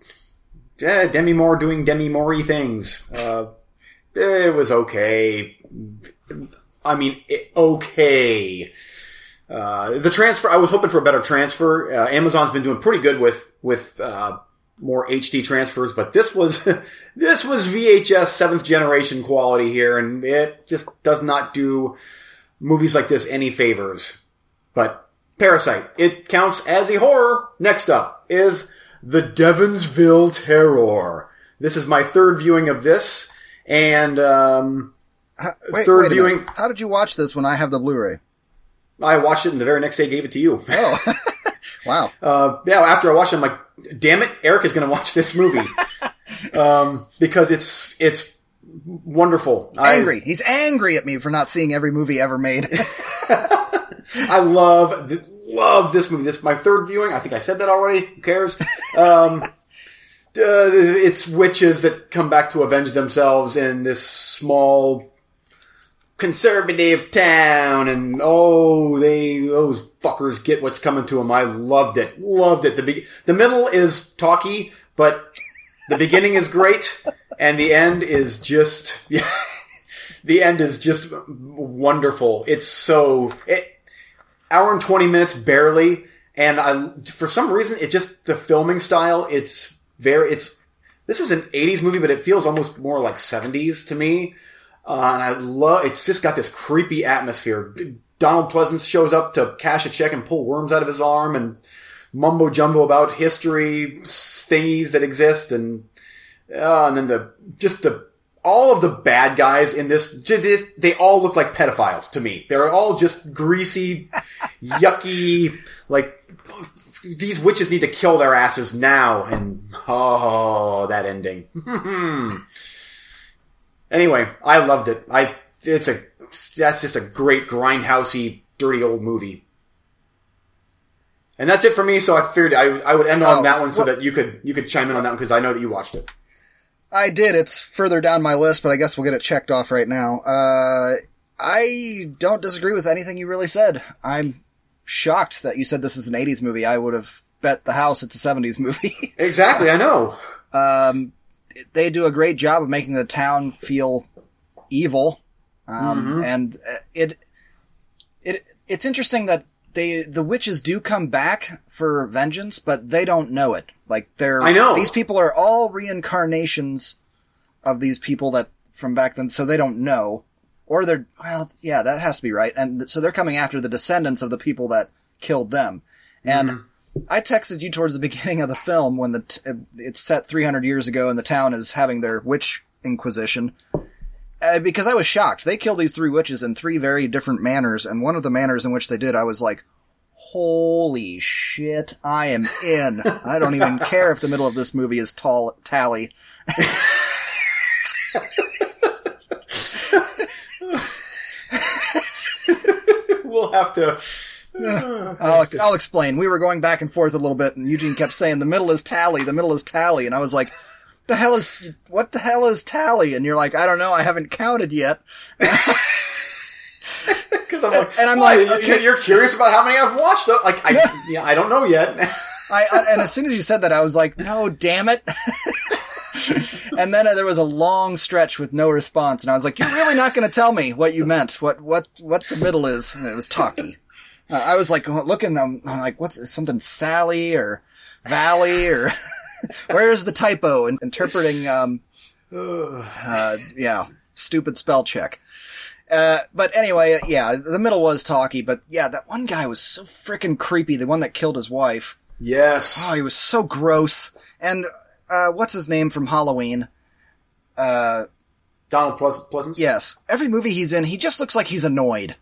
Demi Moore doing Demi Moore things. Uh, it was okay. I mean, it, okay. Uh, the transfer, I was hoping for a better transfer. Uh, Amazon's been doing pretty good with, with, uh, more HD transfers, but this was, this was VHS seventh generation quality here, and it just does not do movies like this any favors. But Parasite, it counts as a horror. Next up is The Devonsville Terror. This is my third viewing of this, and, um, How- wait, Third wait viewing- minute. How did you watch this when I have the Blu-ray? I watched it and the very next day gave it to you. Oh, wow. Uh, yeah, after I watched it, I'm like, damn it, Eric is going to watch this movie. um, because it's, it's wonderful. I- Angry. He's angry at me for not seeing every movie ever made. I love, th- love this movie. This is my third viewing. I think I said that already. Who cares? Um, uh, it's witches that come back to avenge themselves in this small conservative town and oh they those fuckers get what's coming to them i loved it. Loved it. The be- the middle is talky but the beginning is great and the end is just the end is just wonderful. It's so it hour and 20 minutes barely and i for some reason it just the filming style it's very it's this is an 80s movie but it feels almost more like 70s to me uh, and I love it's just got this creepy atmosphere. Donald Pleasence shows up to cash a check and pull worms out of his arm and mumbo jumbo about history thingies that exist and uh, and then the just the all of the bad guys in this this- they all look like pedophiles to me. They're all just greasy, yucky like these witches need to kill their asses now and oh that ending. Anyway, I loved it. I it's a that's just a great grindhousey, dirty old movie. And that's it for me. So I figured I, I would end on Oh, that one so well- that you could you could chime in on that one because I know that you watched it. I did. It's further down my list, but I guess we'll get it checked off right now. Uh, I don't disagree with anything you really said. I'm shocked that you said this is an 80s movie. I would have bet the house it's a 70s movie. Exactly, I know. um, they do a great job of making the town feel evil. Um, and uh, it, it, it's interesting that they, the witches do come back for vengeance, but they don't know it. Like they're, I know. these people are all reincarnations of these people that from back then, so they don't know. Or they're, well, yeah, that has to be right. And so they're coming after the descendants of the people that killed them. And I texted you towards the beginning of the film when the t- it's set 300 years ago and the town is having their witch inquisition. Uh, because I was shocked. They killed these three witches in three very different manners, and one of the manners in which they did, I was like, holy shit, I am in. I don't even care if the middle of this movie is tall, tally. We'll have to. I'll, I'll explain. We were going back and forth a little bit, and Eugene kept saying, the middle is tally, the middle is tally, and I was like, the hell is, what the hell is tally? And you're like, I don't know, I haven't counted yet. Because I'm like, And I'm "Why, like, you- okay. you're curious about how many I've watched. Like, I, yeah, I don't know yet. I, I and as soon as you said that, I was like, "No, damn it!" and then uh, there was a long stretch with no response, and I was like, "You're really not going to tell me what you meant? What what what the middle is?" And it was talky. Uh, I was like looking. I'm, I'm like, "What's something Sally or Valley or where's the typo?" And interpreting, um, uh, yeah, stupid spell check. Uh, but anyway, yeah, the middle was talky, but yeah, that one guy was so freaking creepy. The one that killed his wife. yes. Oh, he was so gross. And uh, what's his name from Halloween? Uh, Donald Pleas- Pleasence. yes. Every movie he's in, he just looks like he's annoyed.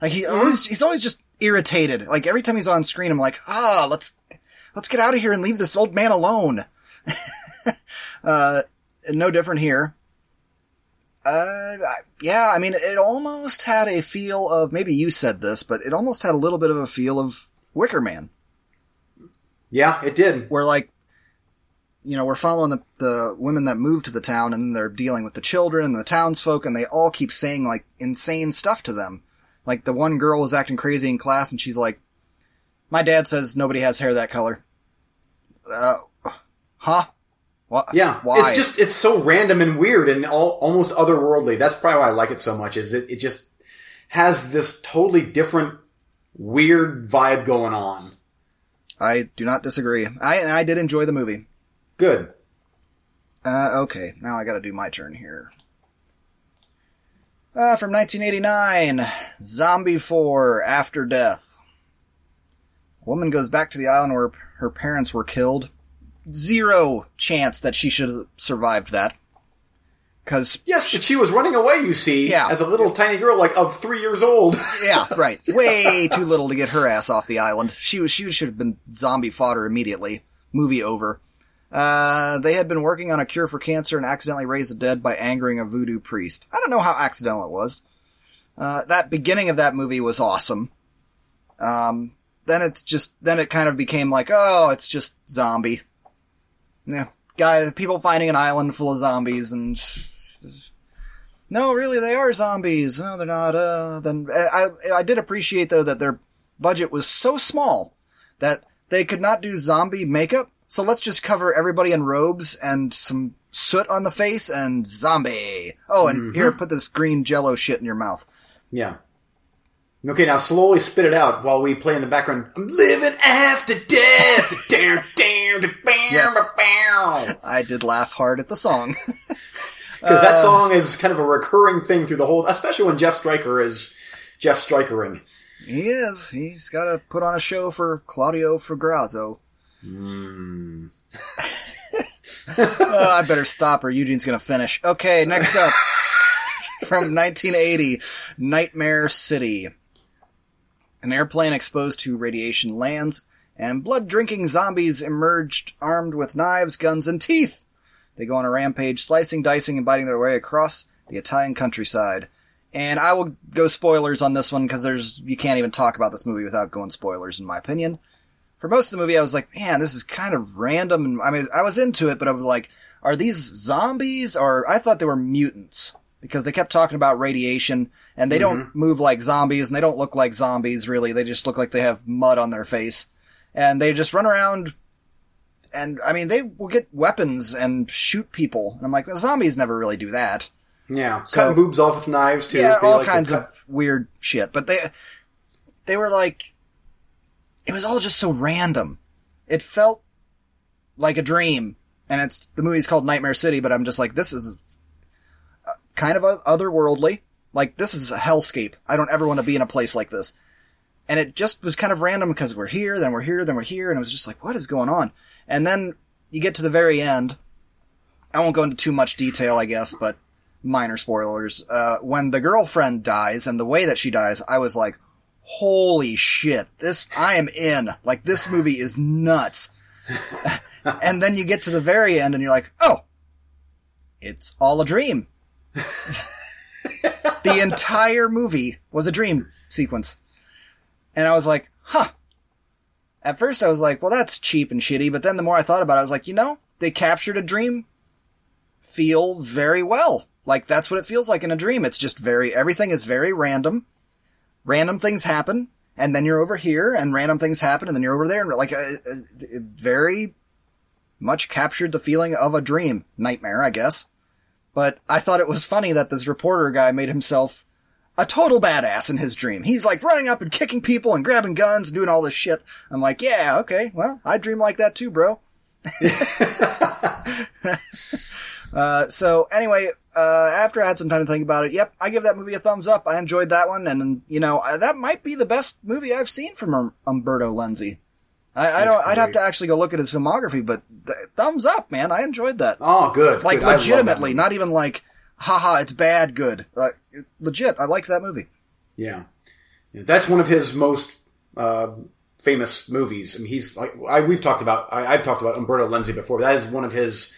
Like he always, he's always just irritated. Like every time he's on screen, I'm like, ah, let's let's get out of here and leave this old man alone. uh, no different here. Uh, yeah, I mean, it almost had a feel of, maybe you said this, but it almost had a little bit of a feel of Wicker Man, Yeah, it did. where like, you know, we're following the, the women that moved to the town and they're dealing with the children and the townsfolk and they all keep saying like insane stuff to them. Like the one girl was acting crazy in class and she's like, my dad says nobody has hair that color. Uh, huh? What? Yeah, Why? it's just it's so random and weird and all, almost otherworldly. That's probably why I like it so much. Is it it just has this totally different weird vibe going on. I do not disagree. I I did enjoy the movie. Good. Uh, okay, now I gotta do my turn here. Uh, from 1989, Zombie 4, After Death. A woman goes back to the island where her parents were killed. Zero chance that she should have survived that. Cause, Yes, but she was running away. You see, Yeah. as a little tiny girl, like of three years old. yeah, right. Way too little to get her ass off the island. She was, she should have been zombie fodder immediately. Movie over. Uh, they had been working on a cure for cancer and accidentally raised the dead by angering a voodoo priest. I don't know how accidental it was. Uh, that beginning of that movie was awesome. Um, then it's just, then it kind of became like, oh, it's just zombie. Yeah. Guy, people finding an island full of zombies and, no, really, they are zombies. No, they're not. Uh, then I, I did appreciate though that their budget was so small that they could not do zombie makeup. So let's just cover everybody in robes and some soot on the face and zombie. Oh, and here, mm-hmm. put this green jello shit in your mouth. yeah. Okay, now slowly spit it out while we play in the background. I'm living after death. down, down, Yes. I did laugh hard at the song. Because that uh, song is kind of a recurring thing through the whole, especially when Jeff Stryker is Jeff Strikering. he is. He's got to put on a show for Claudio Hmm. Fragasso. Oh, I better stop or Eugene's gonna finish. Okay, next up. From 1980, Nightmare City. An airplane exposed to radiation lands, and blood-drinking zombies emerged armed with knives, guns, and teeth. They go on a rampage, slicing, dicing, and biting their way across the Italian countryside. And I will go spoilers on this one because there's you can't even talk about this movie without going spoilers, in my opinion for most of the movie, I was like, man, this is kind of random. And I mean, I was into it, but I was like, are these zombies or I thought they were mutants because they kept talking about radiation and they don't mm-hmm. move like zombies and they don't look like zombies really. They just look like they have mud on their face and they just run around and I mean, they will get weapons and shoot people. And I'm like, well, zombies never really do that. Yeah, So- cutting boobs off with knives too. Yeah, all like kinds of weird shit. But they, they were like, it was all just so random. It felt like a dream. And it's, the movie's called Nightmare City, but I'm just like, this is uh, kind of otherworldly. Like, this is a hellscape. I don't ever want to be in a place like this. And it just was kind of random because we're here, then we're here, then we're here, and it was just like, what is going on? And then you get to the very end. I won't go into too much detail, I guess, but minor spoilers. Uh, when the girlfriend dies and the way that she dies, I was like, holy shit, this, I am in. Like, this movie is nuts. and then you get to the very end and you're like, oh, it's all a dream. the entire movie was a dream sequence. And I was like, huh. At first I was like, well, that's cheap and shitty, but then the more I thought about it, I was like, you know, they captured a dream feel very well. Like that's what it feels like in a dream. It's just very, everything is very random. Random things happen, and then you're over here, and random things happen, and then you're over there, and like, uh, uh, very much captured the feeling of a dream. Nightmare, I guess. But I thought it was funny that this reporter guy made himself a total badass in his dream. He's like running up and kicking people and grabbing guns and doing all this shit. I'm like, yeah, okay, well, I dream like that too, bro. uh, so anyway, uh, after I had some time to think about it, yep, I give that movie a thumbs up. I enjoyed that one, and you know that might be the best movie I've seen from um, Umberto Lenzi. I, I don't. I'd have to actually go look at his filmography, but th- thumbs up, man. I enjoyed that. Oh, good. like good. I love that legitimately, not even like, haha, it's bad, good. Like legit, I liked that movie. Yeah. Yeah, That's one of his most uh, famous movies. I mean, he's like I, we've talked about. I, I've talked about Umberto Lenzi before. That is one of his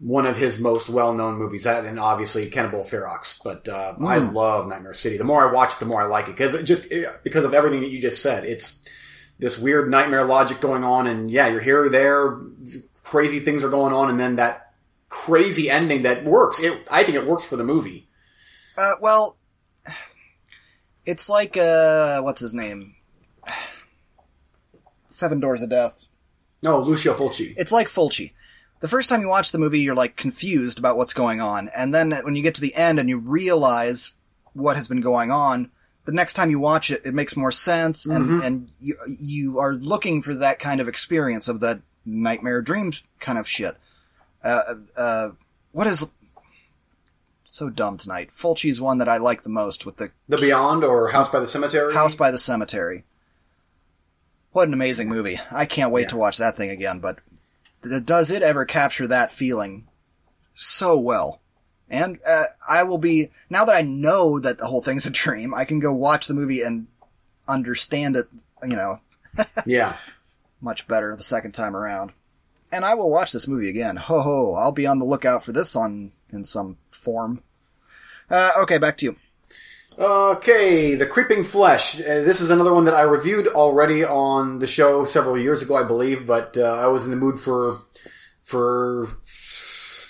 one of his most well-known movies. That and obviously Cannibal Ferox. But uh, I love Nightmare City. The more I watch it, the more I like it because it just because of everything that you just said. It's this weird nightmare logic going on, and yeah, you're here, or there, crazy things are going on, and then that crazy ending that works. It, I think it works for the movie. Uh, well, it's like uh, what's his name? Seven Doors of Death. No, Lucio Fulci. It's like Fulci. The first time you watch the movie, you're like confused about what's going on, and then when you get to the end and you realize what has been going on, the next time you watch it, it makes more sense, and and you you are looking for that kind of experience of that nightmare dreams kind of shit. Uh, uh, what is so dumb tonight? Fulci's one that I like the most with the The Beyond or House by the Cemetery. House by the Cemetery. What an amazing movie. I can't wait to watch that thing again, but does it ever capture that feeling so well? And uh, I will be, now that I know that the whole thing's a dream, I can go watch the movie and understand it, you know, Yeah. much better the second time around. And I will watch this movie again. Ho ho, I'll be on the lookout for this on in some form. Uh, okay, back to you. Okay, The Creeping Flesh. Uh, this is another one that I reviewed already on the show several years ago, I believe, but uh, I was in the mood for for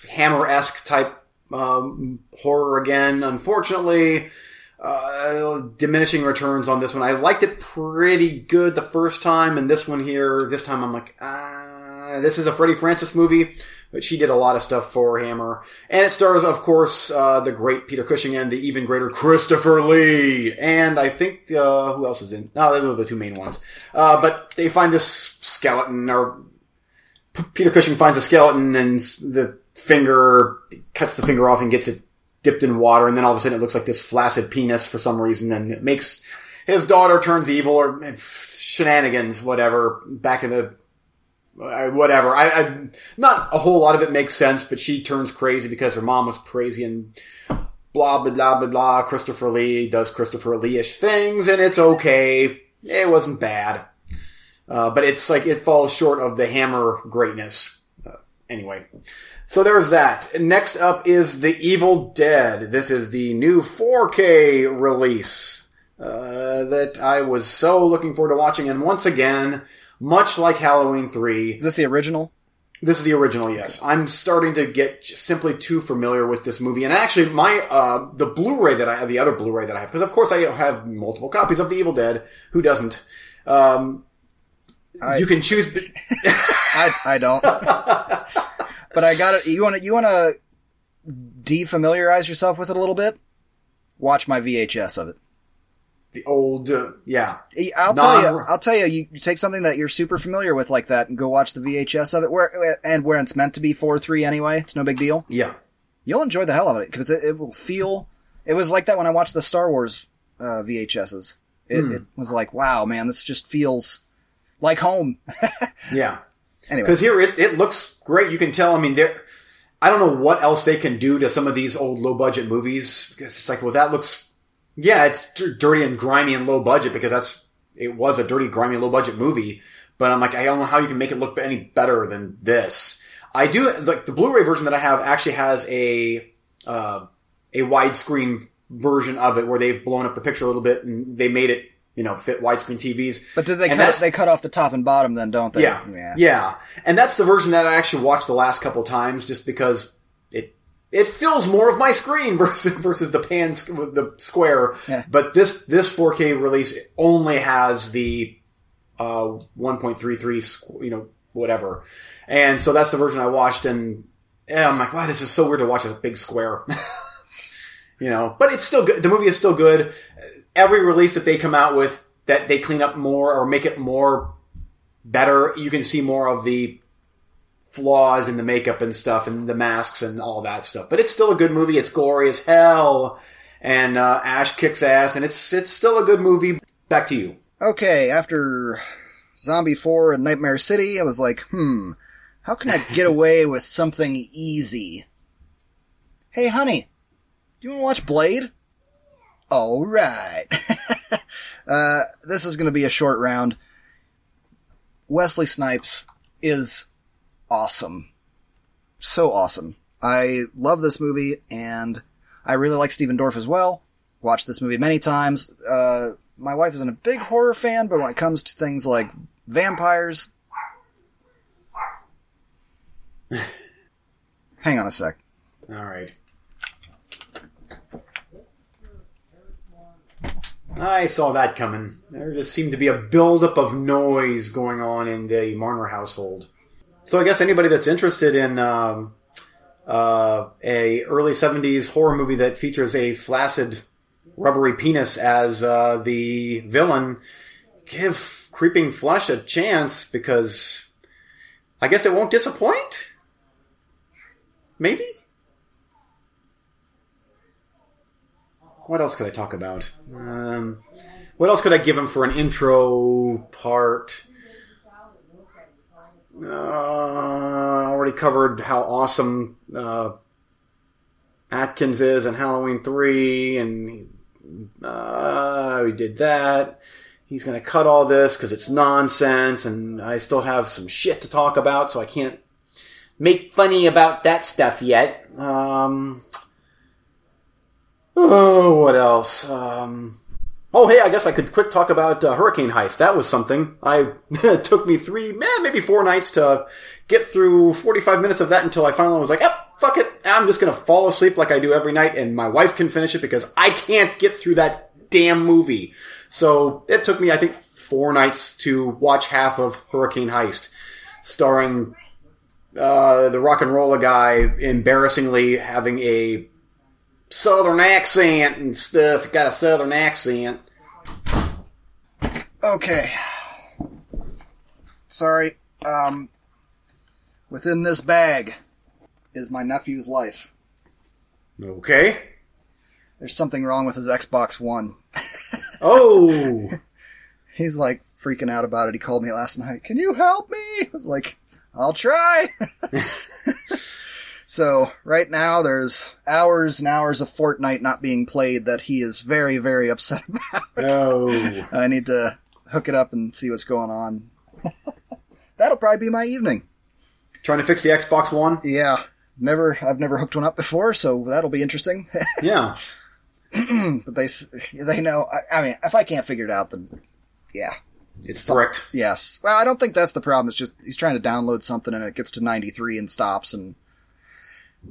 Hammer esque type um, horror again. Unfortunately, uh, diminishing returns on this one. I liked it pretty good the first time, and this one here, this time I'm like, ah, this is a Freddie Francis movie, but she did a lot of stuff for Hammer. And it stars, of course, uh, the great Peter Cushing and the even greater Christopher Lee. And I think, uh, who else is in? No, those are the two main ones. Uh, but they find this skeleton, or P- Peter Cushing finds a skeleton and the finger, cuts the finger off and gets it dipped in water, and then all of a sudden it looks like this flaccid penis for some reason, and it makes his daughter turns evil or eh, shenanigans, whatever, back in the whatever. I, I not a whole lot of it makes sense, but she turns crazy because her mom was crazy and blah blah blah blah blah. Christopher Lee does Christopher Lee-ish things, and it's okay. It wasn't bad, uh, but it's like it falls short of the Hammer greatness. Uh, anyway, so there's that. Next up is The Evil Dead. This is the new 4K release uh, that I was so looking forward to watching, and once again. Much like Halloween 3, Is this the original? this is the original, yes. I'm starting to get simply too familiar with this movie. And actually, my, uh, the Blu-ray that I have, the other Blu-ray that I have, because of course I have multiple copies of The Evil Dead. Who doesn't? Um, I- you can choose, I, I don't. but I got it. You want to you want to defamiliarize yourself with it a little bit? Watch my VHS of it. The old, uh, yeah. I'll tell you. I'll tell you. You take something that you're super familiar with like that and go watch the VHS of it, where and where it's meant to be four three anyway. It's no big deal. Yeah. You'll enjoy the hell out of it because it, it will feel. It was like that when I watched the Star Wars uh, VHSs. It, Hmm. it was like, wow, man, this just feels like home. Yeah. anyway, Because here it, it looks great. You can tell. I mean, there. I don't know what else they can do to some of these old low budget movies because it's like, well, that looks. Yeah, it's d- dirty and grimy and low budget because that's it was a dirty, grimy, low budget movie. But I'm like, I don't know how you can make it look any better than this. I do like the Blu-ray version that I have actually has a uh, a widescreen version of it where they've blown up the picture a little bit and they made it you know fit widescreen TVs. but did they and cut? They cut off the top and bottom, then, don't they? yeah, yeah, And that's the version that I actually watched the last couple times, just because it fills more of my screen versus versus the pan the square. Yeah. But this this 4K release only has the uh 1.33, you know, whatever. And so that's the version I watched, and yeah, I'm like, wow, this is so weird to watch a big square. you know, but it's still good. The movie is still good. Every release that they come out with that they clean up more or make it more better, you can see more of the flaws in the makeup and stuff and the masks and all that stuff. But it's still a good movie. It's gory as hell. And uh, Ash kicks ass, and it's it's still a good movie. Back to you. Okay, after Zombie 4 and Nightmare City, I was like, hmm, how can I get away with something easy? Hey, honey, do you want to watch Blade? Alright. uh, this is going to be a short round. Wesley Snipes is awesome. So awesome. I love this movie, and I really like Stephen Dorff as well. Watched this movie many times. Uh, my wife isn't a big horror fan, but when it comes to things like vampires. Hang on a sec. All right. I saw that coming. There just seemed to be a buildup of noise going on in the Marner household. So I guess anybody that's interested in um, uh, a early '70s horror movie that features a flaccid, rubbery penis as uh, the villain, give Creeping Flesh a chance because I guess it won't disappoint. Maybe. What else could I talk about? Um, what else could I give him for an intro part? Uh, I already covered how awesome uh, Atkins is in Halloween 3, and uh, we did that. He's going to cut all this because it's nonsense, and I still have some shit to talk about, so I can't Make funny about that stuff yet. um. Oh, what else? Um. Oh, hey, I guess I could quick talk about uh, Hurricane Heist. That was something. I took me three, maybe four nights to get through 45 minutes of that until I finally was like, yep, fuck it. I'm just gonna fall asleep like I do every night and my wife can finish it because I can't get through that damn movie. So it took me, I think, four nights to watch half of Hurricane Heist, starring uh, the RocknRolla guy embarrassingly having a southern accent and stuff. You Got a southern accent. Okay. Sorry. Um, within this bag is my nephew's life. Okay. There's something wrong with his Xbox One. Oh, He's like freaking out about it. He called me last night. Can you help me? I was like, I'll try. so right now there's hours and hours of Fortnite not being played that he is very, very upset about. no. I need to hook it up and see what's going on. That'll probably be my evening. Trying to fix the Xbox One. Yeah. Never, I've never hooked one up before, so that'll be interesting. Yeah. but they, they know. I, I mean, if I can't figure it out, then yeah, It's bricked. yes. Well, I don't think that's the problem. It's just he's trying to download something and it gets to 93 and stops, and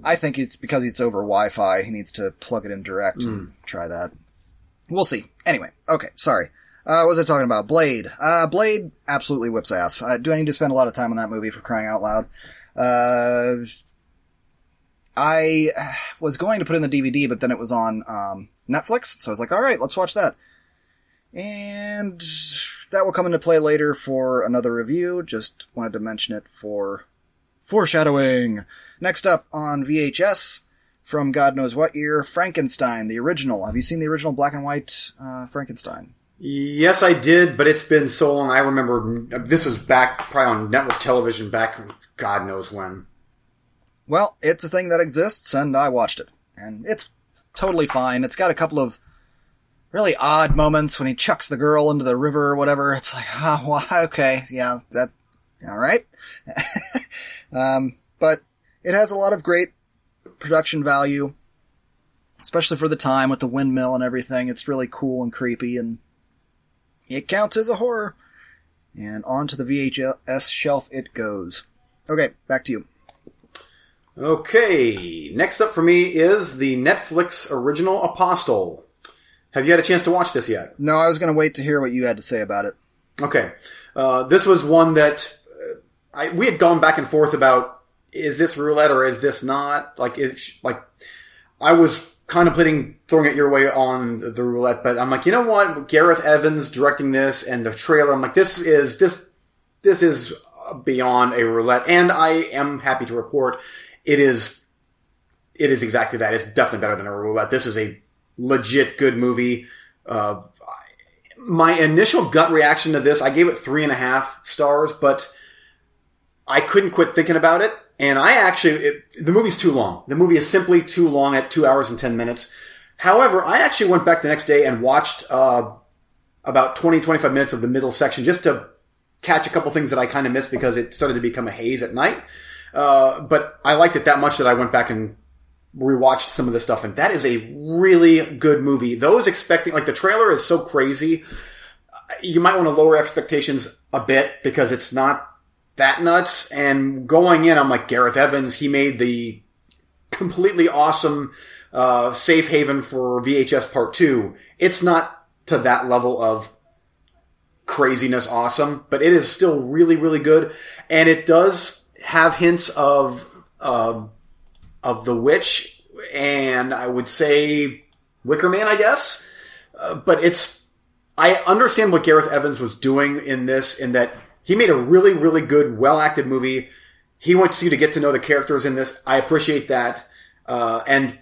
I think it's because it's over Wi-Fi. He needs to plug it in direct. and Try that. We'll see. Anyway, okay. Sorry. Uh, what was I talking about? Blade. Uh, Blade absolutely whips ass. Uh, do I need to spend a lot of time on that movie for crying out loud? Uh, I was going to put in the DVD, but then it was on um, Netflix, so I was like, all right, let's watch that. And that will come into play later for another review. Just wanted to mention it for foreshadowing. Next up on VHS from God knows what year, Frankenstein, the original. Have you seen the original black and white uh, Frankenstein? Yes, I did, but it's been so long. I remember this was back probably on network television back God knows when. Well, it's a thing that exists, and I watched it. And it's totally fine. It's got a couple of really odd moments when he chucks the girl into the river or whatever. It's like, ah, well, okay, yeah, that, alright. um, but it has a lot of great production value, especially for the time with the windmill and everything. It's really cool and creepy, and it counts as a horror. And onto the VHS shelf it goes. Okay, back to you. Okay, next up for me is the Netflix original Apostle. Have you had a chance to watch this yet? No, I was going to wait to hear what you had to say about it. Okay, uh, this was one that I, we had gone back and forth about: is this roulette or is this not? Like, it, like I was contemplating throwing it your way on the, the roulette, but I'm like, you know what? Gareth Evans directing this and the trailer. I'm like, this is this this is beyond a roulette, and I am happy to report it is it is exactly that. It's definitely better than a roulette. This is a legit good movie. Uh, my initial gut reaction to this, I gave it three and a half stars, but I couldn't quit thinking about it. And I actually, it, the movie's too long. The movie is simply too long at two hours and ten minutes. However, I actually went back the next day and watched uh, about 20, 25 minutes of the middle section just to catch a couple things that I kind of missed because it started to become a haze at night. Uh, but I liked it that much that I went back and rewatched some of the stuff, and that is a really good movie. Those expecting, like, the trailer is so crazy. You might want to lower expectations a bit because it's not that nuts. And going in, I'm like, Gareth Evans, he made the completely awesome, uh, safe haven for VHS part two. It's not to that level of craziness awesome, but it is still really, really good. And it does have hints of, uh, of The Witch and I would say Wicker Man, I guess. Uh, but it's, I understand what Gareth Evans was doing in this in that he made a really, really good, well acted movie. He wants you to get to know the characters in this. I appreciate that. Uh, and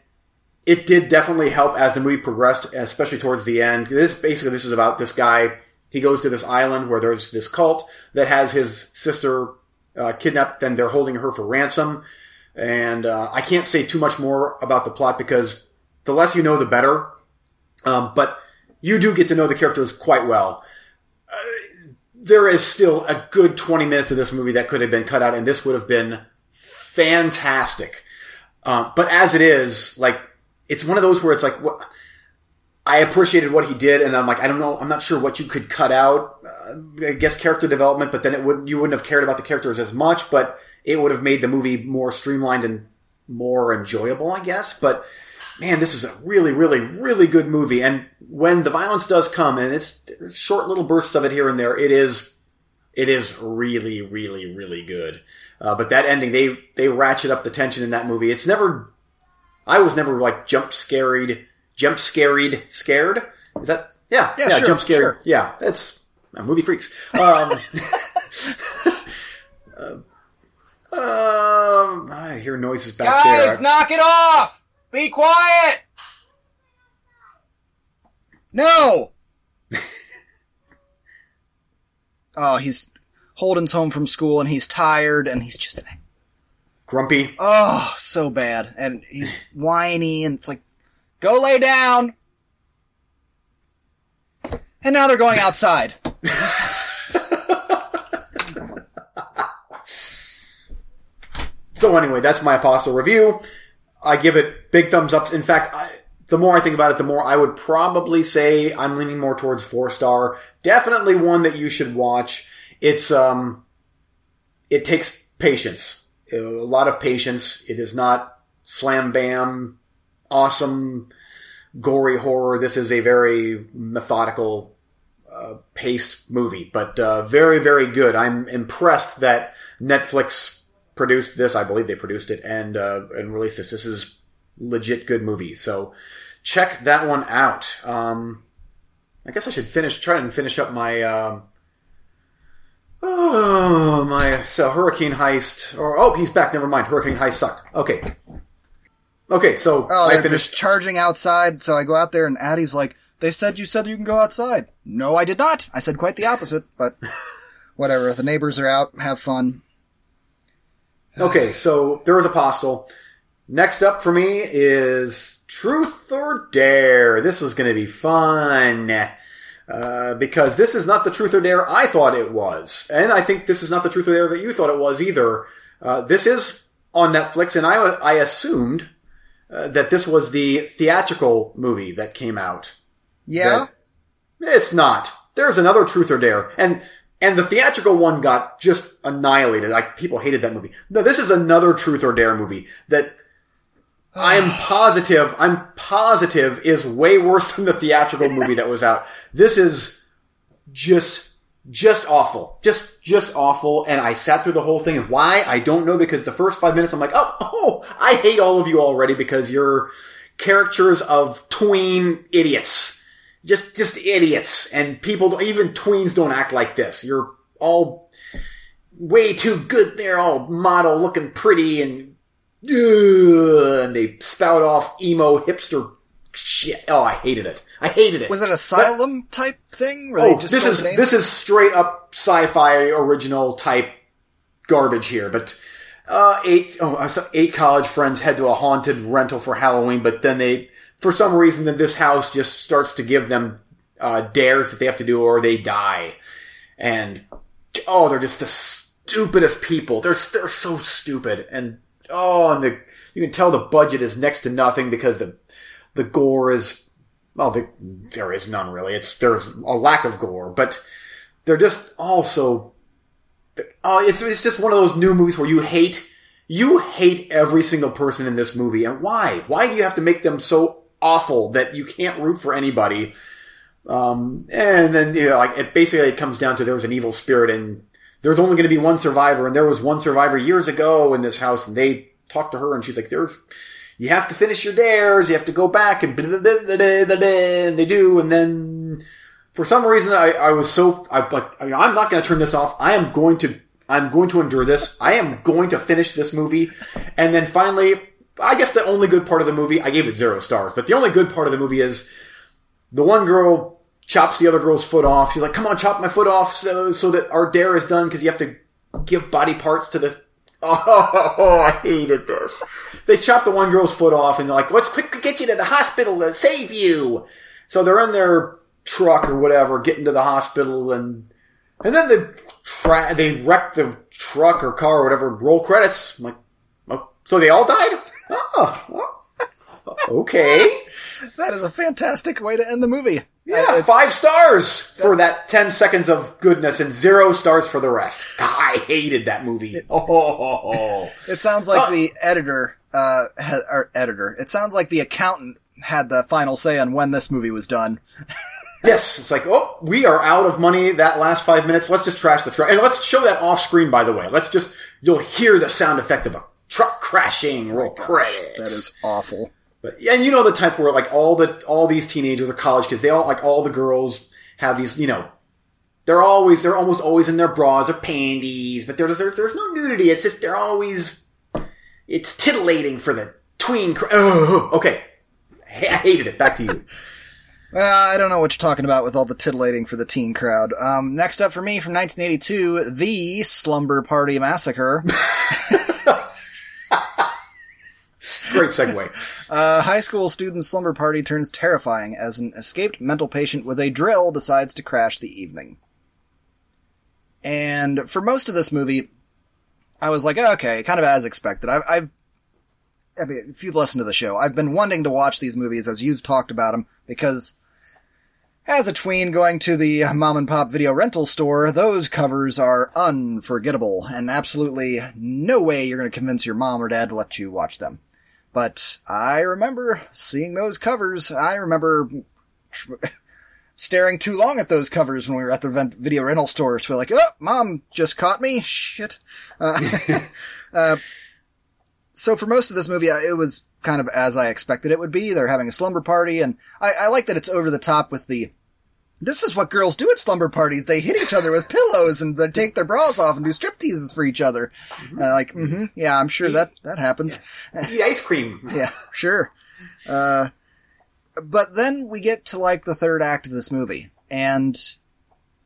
it did definitely help as the movie progressed, especially towards the end. This basically, this is about this guy. He goes to this island where there's this cult that has his sister uh, kidnapped, and they're holding her for ransom. And uh, I can't say too much more about the plot because the less you know, the better. Um, but you do get to know the characters quite well. There is still a good 20 minutes of this movie that could have been cut out, and this would have been fantastic. Uh, but as it is, like, it's one of those where it's like, what, I appreciated what he did, and I'm like, I don't know, I'm not sure what you could cut out. Uh, I guess character development, but then it wouldn't, you wouldn't have cared about the characters as much, but it would have made the movie more streamlined and more enjoyable, I guess. But man, this is a really, really, really good movie. And when the violence does come, and it's short little bursts of it here and there, it is, it is really, really, really good. Uh, but that ending, they, they ratchet up the tension in that movie. It's never, I was never like jump scared, jump scared, scared. Is that, yeah, Yeah, sure, jump scared. sure. Yeah, it's uh, movie freaks. Um, um, I hear noises back Guys, there. Guys, knock it off! Be quiet! No! oh, he's Holden's home from school and he's tired and he's just Grumpy. oh so bad and he's whiny and it's like go lay down. And now they're going outside. So anyway, that's my Apostle review. I give it big thumbs up. In fact, I, the more I think about it, the more I would probably say I'm leaning more towards four star. Definitely one that you should watch. It's um, it takes patience, a lot of patience. It is not slam bam, awesome, gory horror. This is a very methodical uh, paced movie, but uh, very, very good. I'm impressed that Netflix produced this. I believe they produced it and uh, and released this. This is legit good movie. So check that one out. Um, I guess I should finish try and finish up my. Um, Oh my! So Hurricane Heist, or oh, he's back. Never mind. Hurricane Heist sucked. Okay, okay. So Oh, I finished. just charging outside, so I go out there and Addie's like, they said you said you can go outside. No, I did not. I said quite the opposite, but whatever. The neighbors are out, have fun. Okay, so there was Apostle. Next up for me is Truth or Dare. This was going to be fun. Uh, because this is not the truth or dare I thought it was. And I think this is not the truth or dare that you thought it was either. Uh, this is on Netflix, and I, I assumed uh, that this was the theatrical movie that came out. Yeah? That- it's not. There's another Truth or Dare, and and the theatrical one got just annihilated. Like people hated that movie. No, this is another Truth or Dare movie that I'm positive. I'm positive is way worse than the theatrical movie that was out. This is just just awful. Just just awful. And I sat through the whole thing. And why? I don't know. Because the first five minutes, I'm like, oh, oh, I hate all of you already because you're caricatures of tween idiots just just idiots. And people don't, even tweens don't act like this. You're all way too good they're all model looking pretty and uh, and they spout off emo hipster shit. Oh i hated it. I hated it. Was it asylum type thing? Oh this is this is straight up sci-fi original type garbage here but uh, eight oh, I eight college friends head to a haunted rental for Halloween, but then they, for some reason, then this house just starts to give them uh, dares that they have to do, or they die. And oh, they're just the stupidest people. They're they're so stupid, and oh, and the you can tell the budget is next to nothing because the the gore is well, the, there is none really. It's there's a lack of gore, but they're just also oh, it's it's just one of those new movies where you hate you hate every single person in this movie, and why? Why do you have to make them so awful that you can't root for anybody? Um, and then you know, like it basically it comes down to there was an evil spirit, and there's only going to be one survivor, and there was one survivor years ago in this house, and they talked to her, and she's like, "There's." You have to finish your dares. You have to go back and and they do, and then for some reason I, I was so I like I mean, I'm not going to turn this off. I am going to I'm going to endure this. I am going to finish this movie, and then finally, I guess the only good part of the movie I gave it zero stars, but the only good part of the movie is the one girl chops the other girl's foot off. She's like, "Come on, chop my foot off so so that our dare is done because you have to give body parts to this." Oh, I hated this. They chop the one girl's foot off, and they're like, "Let's quick get you to the hospital to save you." So they're in their truck or whatever, getting to the hospital, and and then the tra- they wreck the truck or car or whatever. Roll credits. I'm like, oh, so they all died. Oh, well, okay. That is a fantastic way to end the movie. Yeah, Uh, five stars for that 10 seconds of goodness and zero stars for the rest. I hated that movie. Oh, It sounds like Oh. the editor, uh, ha- or editor. It sounds like the accountant had the final say on when this movie was done. yes. It's like, oh, we are out of money that last five minutes. Let's just trash the truck. And let's show that off screen, by the way. Let's just, you'll hear the sound effect of a truck crashing. Roll credits. That is awful. But, and you know the type where like all the all these teenagers or college kids, they all like all the girls have these, you know, they're always they're almost always in their bras or panties, but there's there's, there's no nudity. It's just they're always it's titillating for the tween. Cr- oh, okay, I hated it. Back to you. Well, I don't know what you're talking about with all the titillating for the teen crowd. Um, next up for me from 1982, The Slumber Party Massacre. Great segue. A uh, high school student slumber party turns terrifying as an escaped mental patient with a drill decides to crash the evening. And for most of this movie, I was like, okay, kind of as expected. I've, I've I mean, if you've listened to the show, I've been wanting to watch these movies as you've talked about them because as a tween going to the mom and pop video rental store, those covers are unforgettable and absolutely no way you're going to convince your mom or dad to let you watch them. But I remember seeing those covers. I remember tr- staring too long at those covers when we were at the video rental store. So we're like, oh, mom just caught me. Shit. Uh, uh, so for most of this movie, it was kind of as I expected it would be. They're having a slumber party, and I, I like that it's over the top with the. This is what girls do at slumber parties. They hit each other with pillows and they take their bras off and do strip teases for each other. Uh, like, mm-hmm, yeah, I'm sure that that happens. Eat ice cream. Yeah, sure. Uh, but then we get to like the third act of this movie, and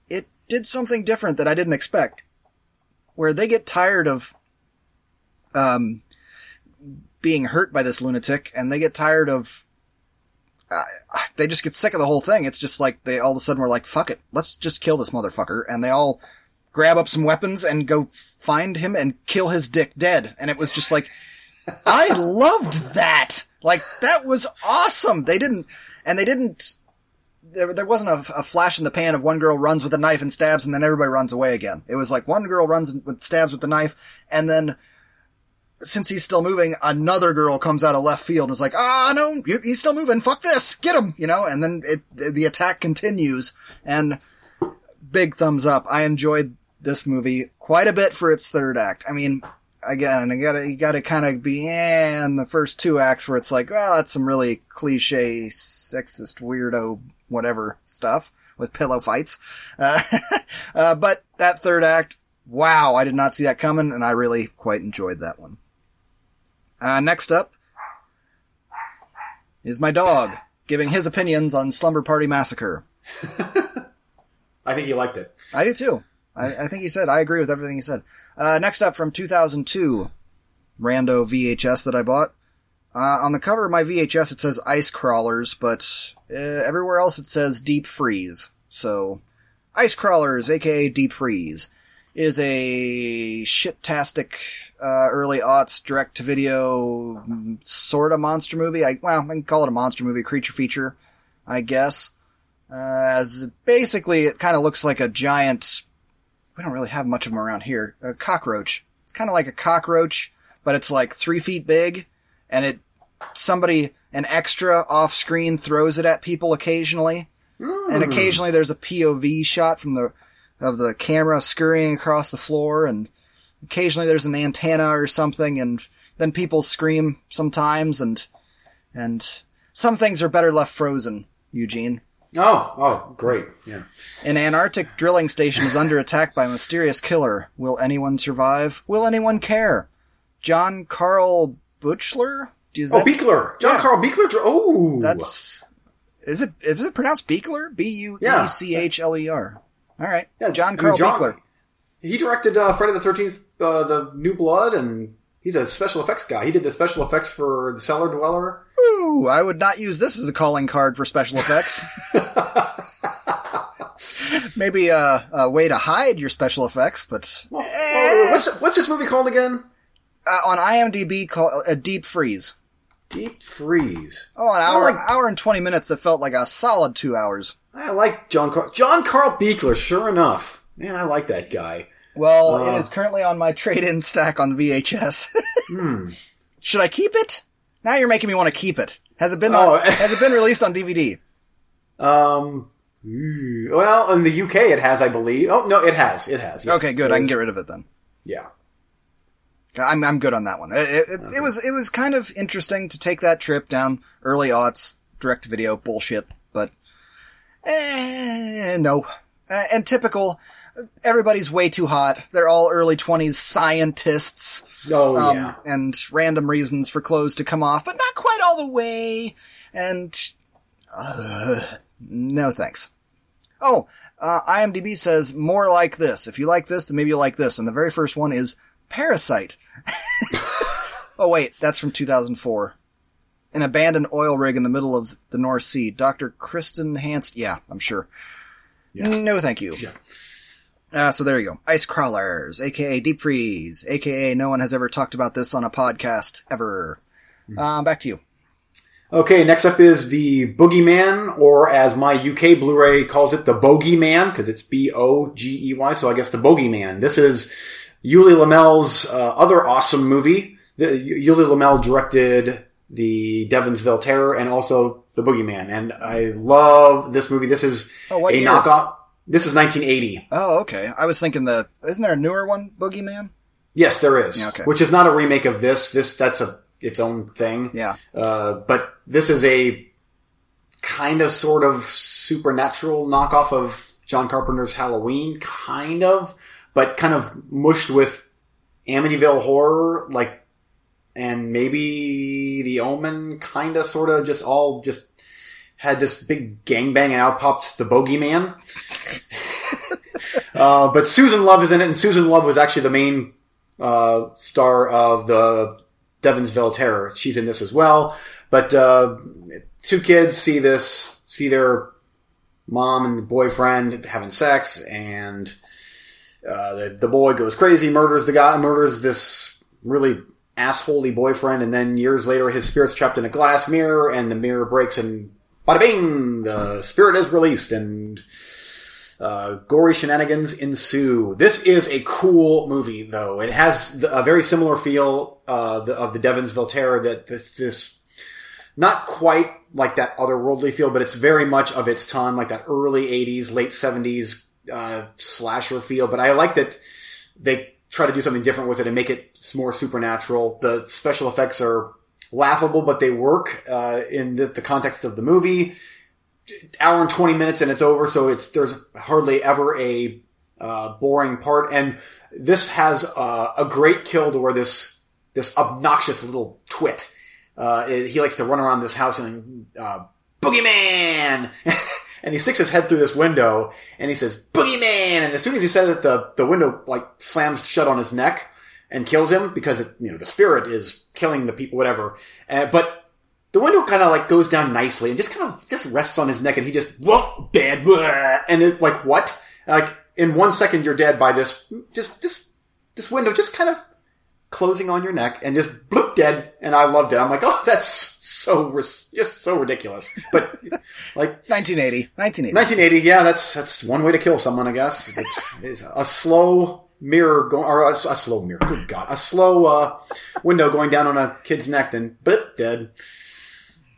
it did something different that I didn't expect. Where they get tired of, um, being hurt by this lunatic, and they get tired of. Uh, they just get sick of the whole thing. It's just like they all of a sudden were like, "Fuck it, let's just kill this motherfucker," and they all grab up some weapons and go find him and kill his dick dead. And it was just like, I loved that. Like that was awesome. They didn't, and they didn't. There, there wasn't a, a flash in the pan of one girl runs with a knife and stabs, and then everybody runs away again. It was like one girl runs with stabs with the knife, and then since he's still moving, another girl comes out of left field and is like, "Ah, no, he's still moving. Fuck this, get him!" You know, and then it the attack continues, and big thumbs up. I enjoyed this movie quite a bit for its third act. I mean, again, you gotta, you gotta kind of be eh, in the first two acts where it's like, well, that's some really cliche, sexist, weirdo, whatever stuff with pillow fights. Uh, uh, but that third act, wow, I did not see that coming, and I really quite enjoyed that one. Uh, next up is my dog giving his opinions on Slumber Party Massacre. I think you liked it. I do too. I, I think he said, I agree with everything he said. Uh, next up from 2002, Rando VHS that I bought. Uh, on the cover of my VHS it says Ice Crawlers, but uh, everywhere else it says Deep Freeze. So, Ice Crawlers, aka Deep Freeze. Is a shit-tastic uh, early aughts direct to video sort of monster movie. I well, I can call it a monster movie, creature feature, I guess. Uh, as basically, it kind of looks like a giant. We don't really have much of them around here. A cockroach. It's kind of like a cockroach, but it's like three feet big, and it somebody an extra off screen throws it at people occasionally, and occasionally there's a POV shot from the of the camera scurrying across the floor, and occasionally there's an antenna or something, and then people scream sometimes, and and some things are better left frozen. Eugene. Oh, oh, great. Yeah. An Antarctic drilling station is under attack by a mysterious killer. Will anyone survive? Will anyone care? John Carl Butchler? Is Oh, Beekler. John Yeah. Carl Beekler. Oh, That's is it? Is it pronounced Beekler? B U E C H L E R. All right, Yeah, John Carl John-. He directed uh, Friday the Thirteenth, uh, the New Blood, and he's a special effects guy. He did the special effects for the Cellar Dweller. Ooh, I would not use this as a calling card for special effects. Maybe a, a way to hide your special effects, but Well, eh, what's what's this movie called again? uh, on IMDb, call a deep freeze. Deep Freeze. Oh, an hour, like- hour and twenty minutes that felt like a solid two hours. I like John Carl John Carl Buechler. Sure enough, man, I like that guy. Well, Uh. it is currently on my trade-in stack on VHS. Hmm. Should I keep it? Now you're making me want to keep it. Has it been Oh. on, has it been released on DVD? Um, well, in the UK it has, I believe. Oh no, it has. It has. yes. Okay, good. I can get rid of it then. Yeah. I'm I'm good on that one. It, it, it, it was it was kind of interesting to take that trip down early aughts direct video bullshit, but eh, no. Uh, and typical, everybody's way too hot. They're all early twenties scientists. Oh um, yeah. and random reasons for clothes to come off, but not quite all the way. And uh, no thanks. Oh, uh, IMDb says more like this. If you like this, then maybe you'll like this. And the very first one is Parasite. oh wait, that's from 2004. An abandoned oil rig in the middle of the North Sea. Dr. Kristen Hanst. Yeah, I'm sure. No, thank you. Yeah. Uh, so there you go. Ice crawlers, aka deep freeze, aka no one has ever talked about this on a podcast ever. Uh, back to you. Okay, next up is the Boogeyman, or as my UK Blu-ray calls it, the Bogeyman, because it's B-O-G-E-Y, so I guess the Bogeyman. This is Ulli Lommel's uh, other awesome movie. The, Ulli Lommel directed the Devonsville Terror and also the Boogeyman, and I love this movie. This is Oh, a year? knockoff. This is 1980. Oh, okay. I was thinking the isn't there a newer one, Boogeyman? Yes, there is. Yeah, okay. Which is not a remake of this. This that's a its own thing. Yeah. Uh, but this is a kind of sort of supernatural knockoff of John Carpenter's Halloween, kind of, but kind of mushed with Amityville horror, like, and maybe The Omen, kind of, sort of, just all just had this big gangbang, and out pops the Bogeyman. uh, but Susan Love is in it, and Susan Love was actually the main uh, star of the Devonsville Terror. She's in this as well. But uh, two kids see this, see their mom and boyfriend having sex, and uh, the, the boy goes crazy, murders the guy, murders this really assholey boyfriend, and then years later, his spirit's trapped in a glass mirror, and the mirror breaks, and bada bing, the spirit is released, and uh, gory shenanigans ensue. This is a cool movie, though. It has a very similar feel uh, the, of the Devonsville Terror. That this, this not quite like that otherworldly feel, but it's very much of its time, like that early '80s, late '70s uh, slasher feel. But I like that they try to do something different with it and make it more supernatural. The special effects are laughable, but they work uh, in the, the context of the movie hour and 20 minutes and it's over so it's there's hardly ever a uh, boring part and this has uh, a great kill to where this this obnoxious little twit uh, he likes to run around this house and uh, boogeyman and he sticks his head through this window and he says boogeyman! And as soon as he says it the the window like slams shut on his neck and kills him because it, you know the spirit is killing the people whatever. Uh, but the window kind of like goes down nicely and just kind of just rests on his neck and he just whoa dead blah," and it like what? Like in one second you're dead by this just this this window just kind of closing on your neck and just bloop dead. And I loved it. I'm like, oh, that's so just so ridiculous. But like 1980. 1980. 1980, yeah, that's that's one way to kill someone, I guess. It's, it's a slow mirror going, or a, a slow mirror. Good God, a slow uh, window going down on a kid's neck, then bloop dead.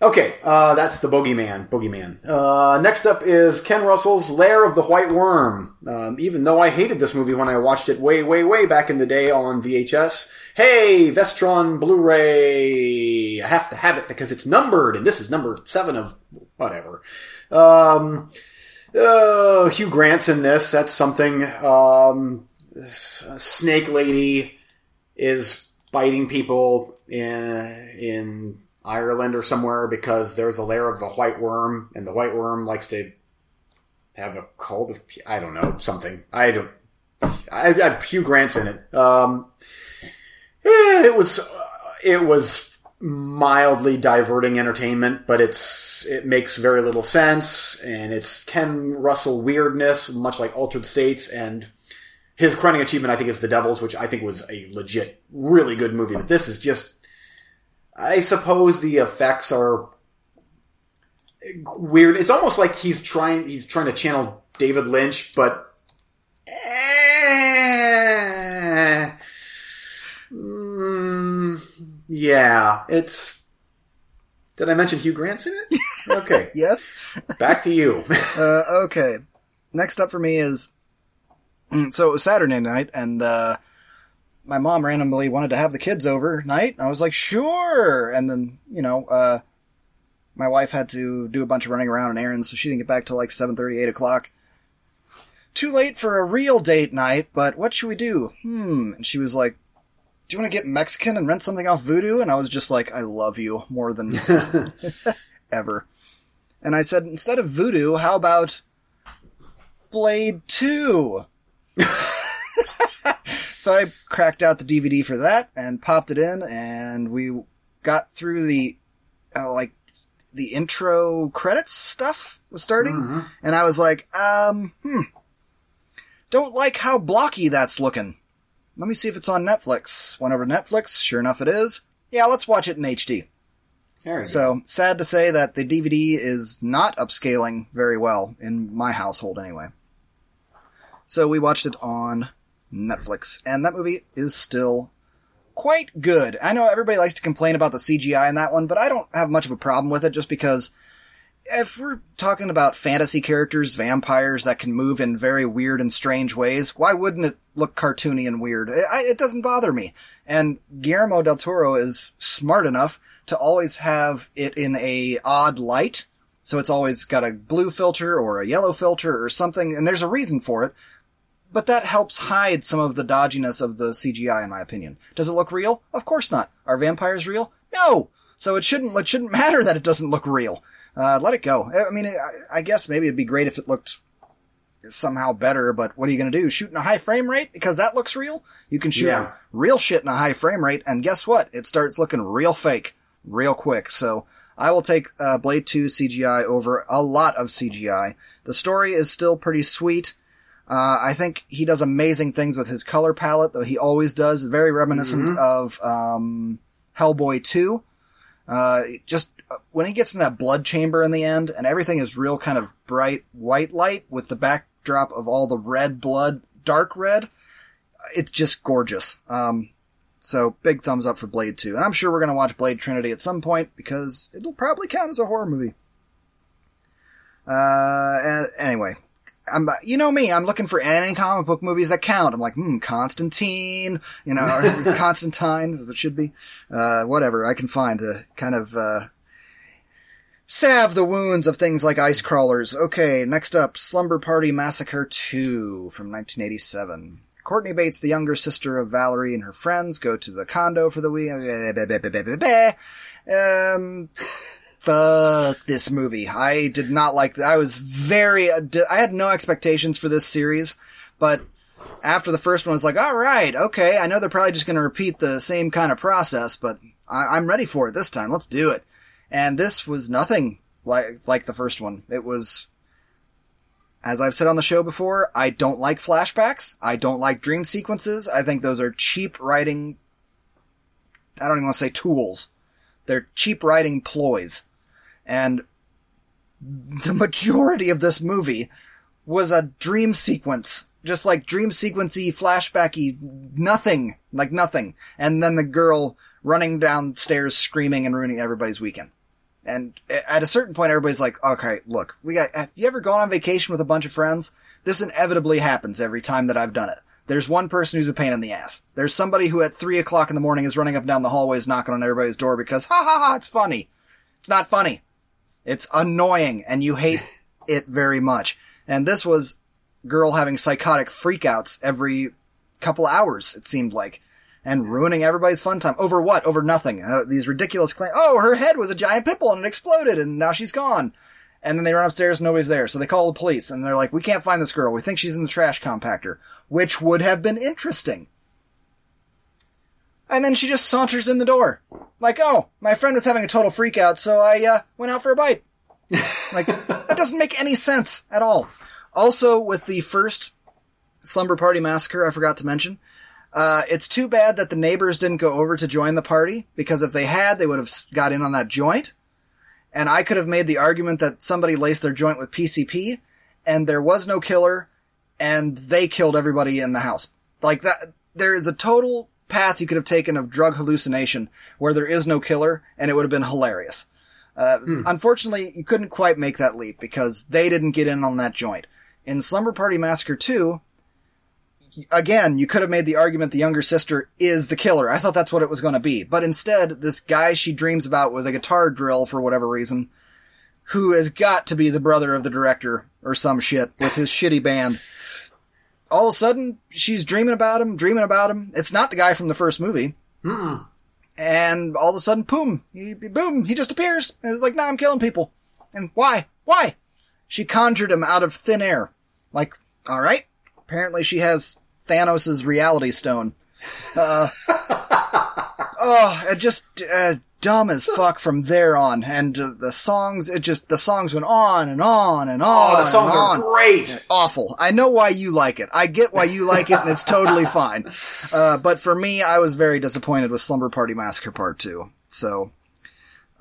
Okay, uh, that's the Bogeyman. Bogeyman. Uh, next up is Ken Russell's Lair of the White Worm. Um, even though I hated this movie when I watched it way, way, way back in the day on VHS. Hey, Vestron Blu-ray. I have to have it because it's numbered, and this is number seven of whatever. Um, uh, Hugh Grant's in this. That's something. Um, Snake Lady is biting people in in Ireland or somewhere because there's a lair of the white worm, and the white worm likes to have a cold of I don't know something. I don't. I, I Hugh Grant's in it. Um, eh, it was it was mildly diverting entertainment, but it's it makes very little sense, and it's Ken Russell weirdness, much like Altered States, and his crowning achievement I think is The Devils, which I think was a legit, really good movie. But this is just I suppose the effects are weird. It's almost like he's trying he's trying to channel David Lynch, but eh, mm, yeah, it's. Did I mention Hugh Grant's in it? Okay, Yes. back to you. Uh, okay. Next up for me is so it was Saturday night, and uh, my mom randomly wanted to have the kids over night. I was like, sure. And then you know, uh, my wife had to do a bunch of running around and errands, so she didn't get back till like seven thirty, eight o'clock. Too late for a real date night, but what should we do? Hmm. And she was like, "Do you want to get Mexican and rent something off Vudu?" And I was just like, "I love you more than ever." And I said, instead of Vudu, how about Blade 2? so I cracked out the DVD for that and popped it in, and we got through the, uh, like, the intro credits stuff was starting, and I was like, um, hmm, don't like how blocky that's looking. Let me see if it's on Netflix. Went over to Netflix, sure enough it is. Yeah, let's watch it in HD. So sad to say that the DVD is not upscaling very well in my household anyway. So we watched it on Netflix, and that movie is still quite good. I know everybody likes to complain about the CGI in that one, but I don't have much of a problem with it just because if we're talking about fantasy characters, vampires that can move in very weird and strange ways, why wouldn't it look cartoony and weird? It, it doesn't bother me. And Guillermo del Toro is smart enough to always have it in a odd light. So it's always got a blue filter or a yellow filter or something, and there's a reason for it. But that helps hide some of the dodginess of the CGI, in my opinion. Does it look real? Of course not. Are vampires real? No. So it shouldn't. It shouldn't matter that it doesn't look real. Uh, let it go. I mean, I, I guess maybe it'd be great if it looked somehow better, but what are you going to do? Shoot in a high frame rate because that looks real? You can shoot Yeah. real shit in a high frame rate, and guess what? It starts looking real fake real quick. So I will take uh, Blade 2 CGI over a lot of CGI. The story is still pretty sweet. Uh, I think he does amazing things with his color palette, though he always does. Very reminiscent of um, Hellboy 2. Uh, just uh, when he gets in that blood chamber in the end, and everything is real kind of bright white light with the backdrop of all the red blood, dark red. It's just gorgeous. Um, so big thumbs up for Blade 2. And I'm sure we're going to watch Blade Trinity at some point because it'll probably count as a horror movie. Uh, anyway, I'm, you know me, I'm looking for any comic book movies that count. I'm like, hmm, Constantine, you know, Constantine, as it should be. Uh, whatever I can find to kind of, uh, salve the wounds of things like ice crawlers. Okay, next up, Slumber Party Massacre 2 from 1987. Courtney Bates, the younger sister of Valerie and her friends, go to the condo for the weekend. Um, fuck this movie. I did not like that. I was very, uh, I had no expectations for this series, but after the first one, I was like, all right, okay. I know they're probably just going to repeat the same kind of process, but I, I'm ready for it this time. Let's do it. And this was nothing like like the first one. It was As I've said on the show before, I don't like flashbacks. I don't like dream sequences. I think those are cheap writing. I don't even want to say tools. They're cheap writing ploys. And the majority of this movie was a dream sequence. Just like dream sequency, flashbacky, nothing. Like nothing. And then the girl running downstairs screaming and ruining everybody's weekend. And at a certain point, everybody's like, okay, look, we got, have you ever gone on vacation with a bunch of friends? This inevitably happens every time that I've done it. There's one person who's a pain in the ass. There's somebody who at three o'clock in the morning is running up and down the hallways knocking on everybody's door because, ha ha ha, it's funny. It's not funny. It's annoying and you hate it very much. And this was girl having psychotic freakouts every couple hours, it seemed like and ruining everybody's fun time. Over what? Over nothing. Uh, these ridiculous claims. Oh, her head was a giant pimple and it exploded and now she's gone. And then they run upstairs, and nobody's there. So they call the police and they're like, we can't find this girl. We think she's in the trash compactor, which would have been interesting. And then she just saunters in the door. Like, oh, my friend was having a total freak out, so I, uh, went out for a bite. like, that doesn't make any sense at all. Also, with the first Slumber Party Massacre, I forgot to mention, uh, it's too bad that the neighbors didn't go over to join the party because if they had, they would have got in on that joint. And I could have made the argument that somebody laced their joint with PCP and there was no killer and they killed everybody in the house. Like that, there is a total path you could have taken of drug hallucination where there is no killer and it would have been hilarious. Uh, unfortunately, you couldn't quite make that leap because they didn't get in on that joint. In Slumber Party Massacre 2, again, you could have made the argument the younger sister is the killer. I thought that's what it was going to be. But instead, this guy she dreams about with a guitar drill for whatever reason, who has got to be the brother of the director or some shit with his shitty band. All of a sudden, she's dreaming about him, dreaming about him. It's not the guy from the first movie. And all of a sudden, boom, he, boom, he just appears. And it's like, nah, I'm killing people. And why? Why? She conjured him out of thin air. Like, alright. Apparently she has Thanos' reality stone. Uh, oh, it just, uh, dumb as fuck from there on. And uh, the songs, it just, the songs went on and on and on. Oh, the songs are great. Awful. I know why you like it. I get why you like it and it's totally fine. Uh, but for me, I was very disappointed with Slumber Party Massacre Part 2. So,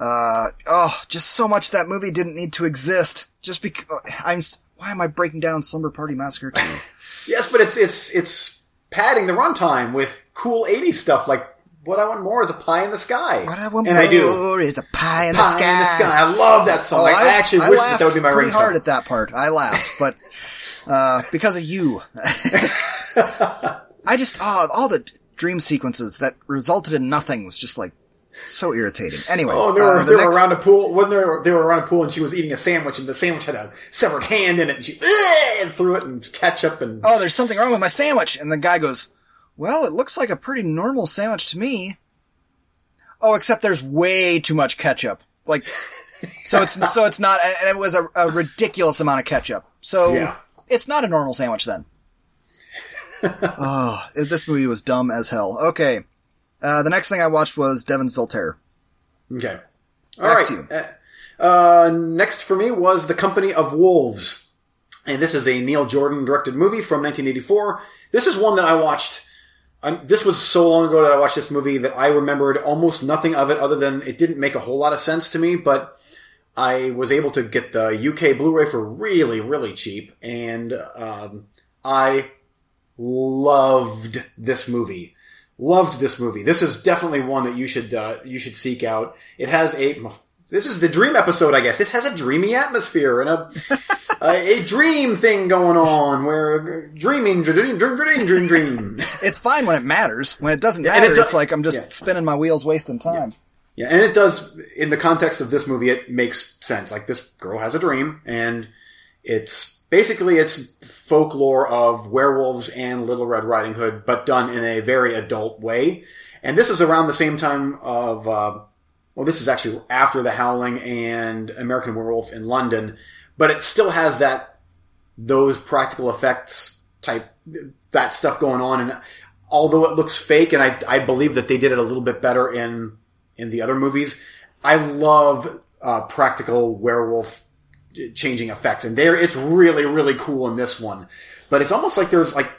uh, oh, just so much that movie didn't need to exist. Just because, I'm, why am I breaking down Slumber Party Massacre 2? Yes, but it's it's it's padding the runtime with cool '80s stuff. Like what I want more is a pie in the sky. What I want and I do. more is a pie in Pie the sky. in the sky. I love that song. Oh, I, I actually wish that that would be my pretty ringtone. hard at that part. I laughed, but uh, because of you, I just oh, all the dream sequences that resulted in nothing was just like so irritating. Anyway, Oh, they were, uh, the they were around a pool. When they were, they were around a pool, and she was eating a sandwich, and the sandwich had a severed hand in it, and she and threw it and ketchup and oh, there's something wrong with my sandwich, and the guy goes, well, it looks like a pretty normal sandwich to me. Oh, except there's way too much ketchup. Like, so it's so it's not, and it was a, a ridiculous amount of ketchup. So Yeah. it's not a normal sandwich then. oh, this movie was dumb as hell. Okay, uh, the next thing I watched was Devonsville Terror. Okay. All Back right. to you. Uh, uh, next for me was The Company of Wolves. And this is a Neil Jordan directed movie from 1984. This is one that I watched. Um, this was so long ago that I watched this movie that I remembered almost nothing of it other than it didn't make a whole lot of sense to me, but I was able to get the UK Blu-ray for really, really cheap. And um, I loved this movie loved this movie. This is definitely one that you should uh, you should seek out. It has a this is the dream episode, I guess. It has a dreamy atmosphere and a a, a dream thing going on where dreaming, dream, dream, dream, dream, dream. It's fine when it matters. When it doesn't Yeah, and matter, it do- it's like I'm just yeah. spinning my wheels, wasting time. Yeah, and it does in the context of this movie. It makes sense. Like this girl has a dream, and it's basically it's folklore of werewolves and Little Red Riding Hood, but done in a very adult way. And this is around the same time of uh, well, this is actually after The Howling and American Werewolf in London, but it still has that those practical effects type that stuff going on. And although it looks fake, and I I believe that they did it a little bit better in in the other movies, I love uh, practical werewolf changing effects, and there it's really really cool in this one. But it's almost like there's like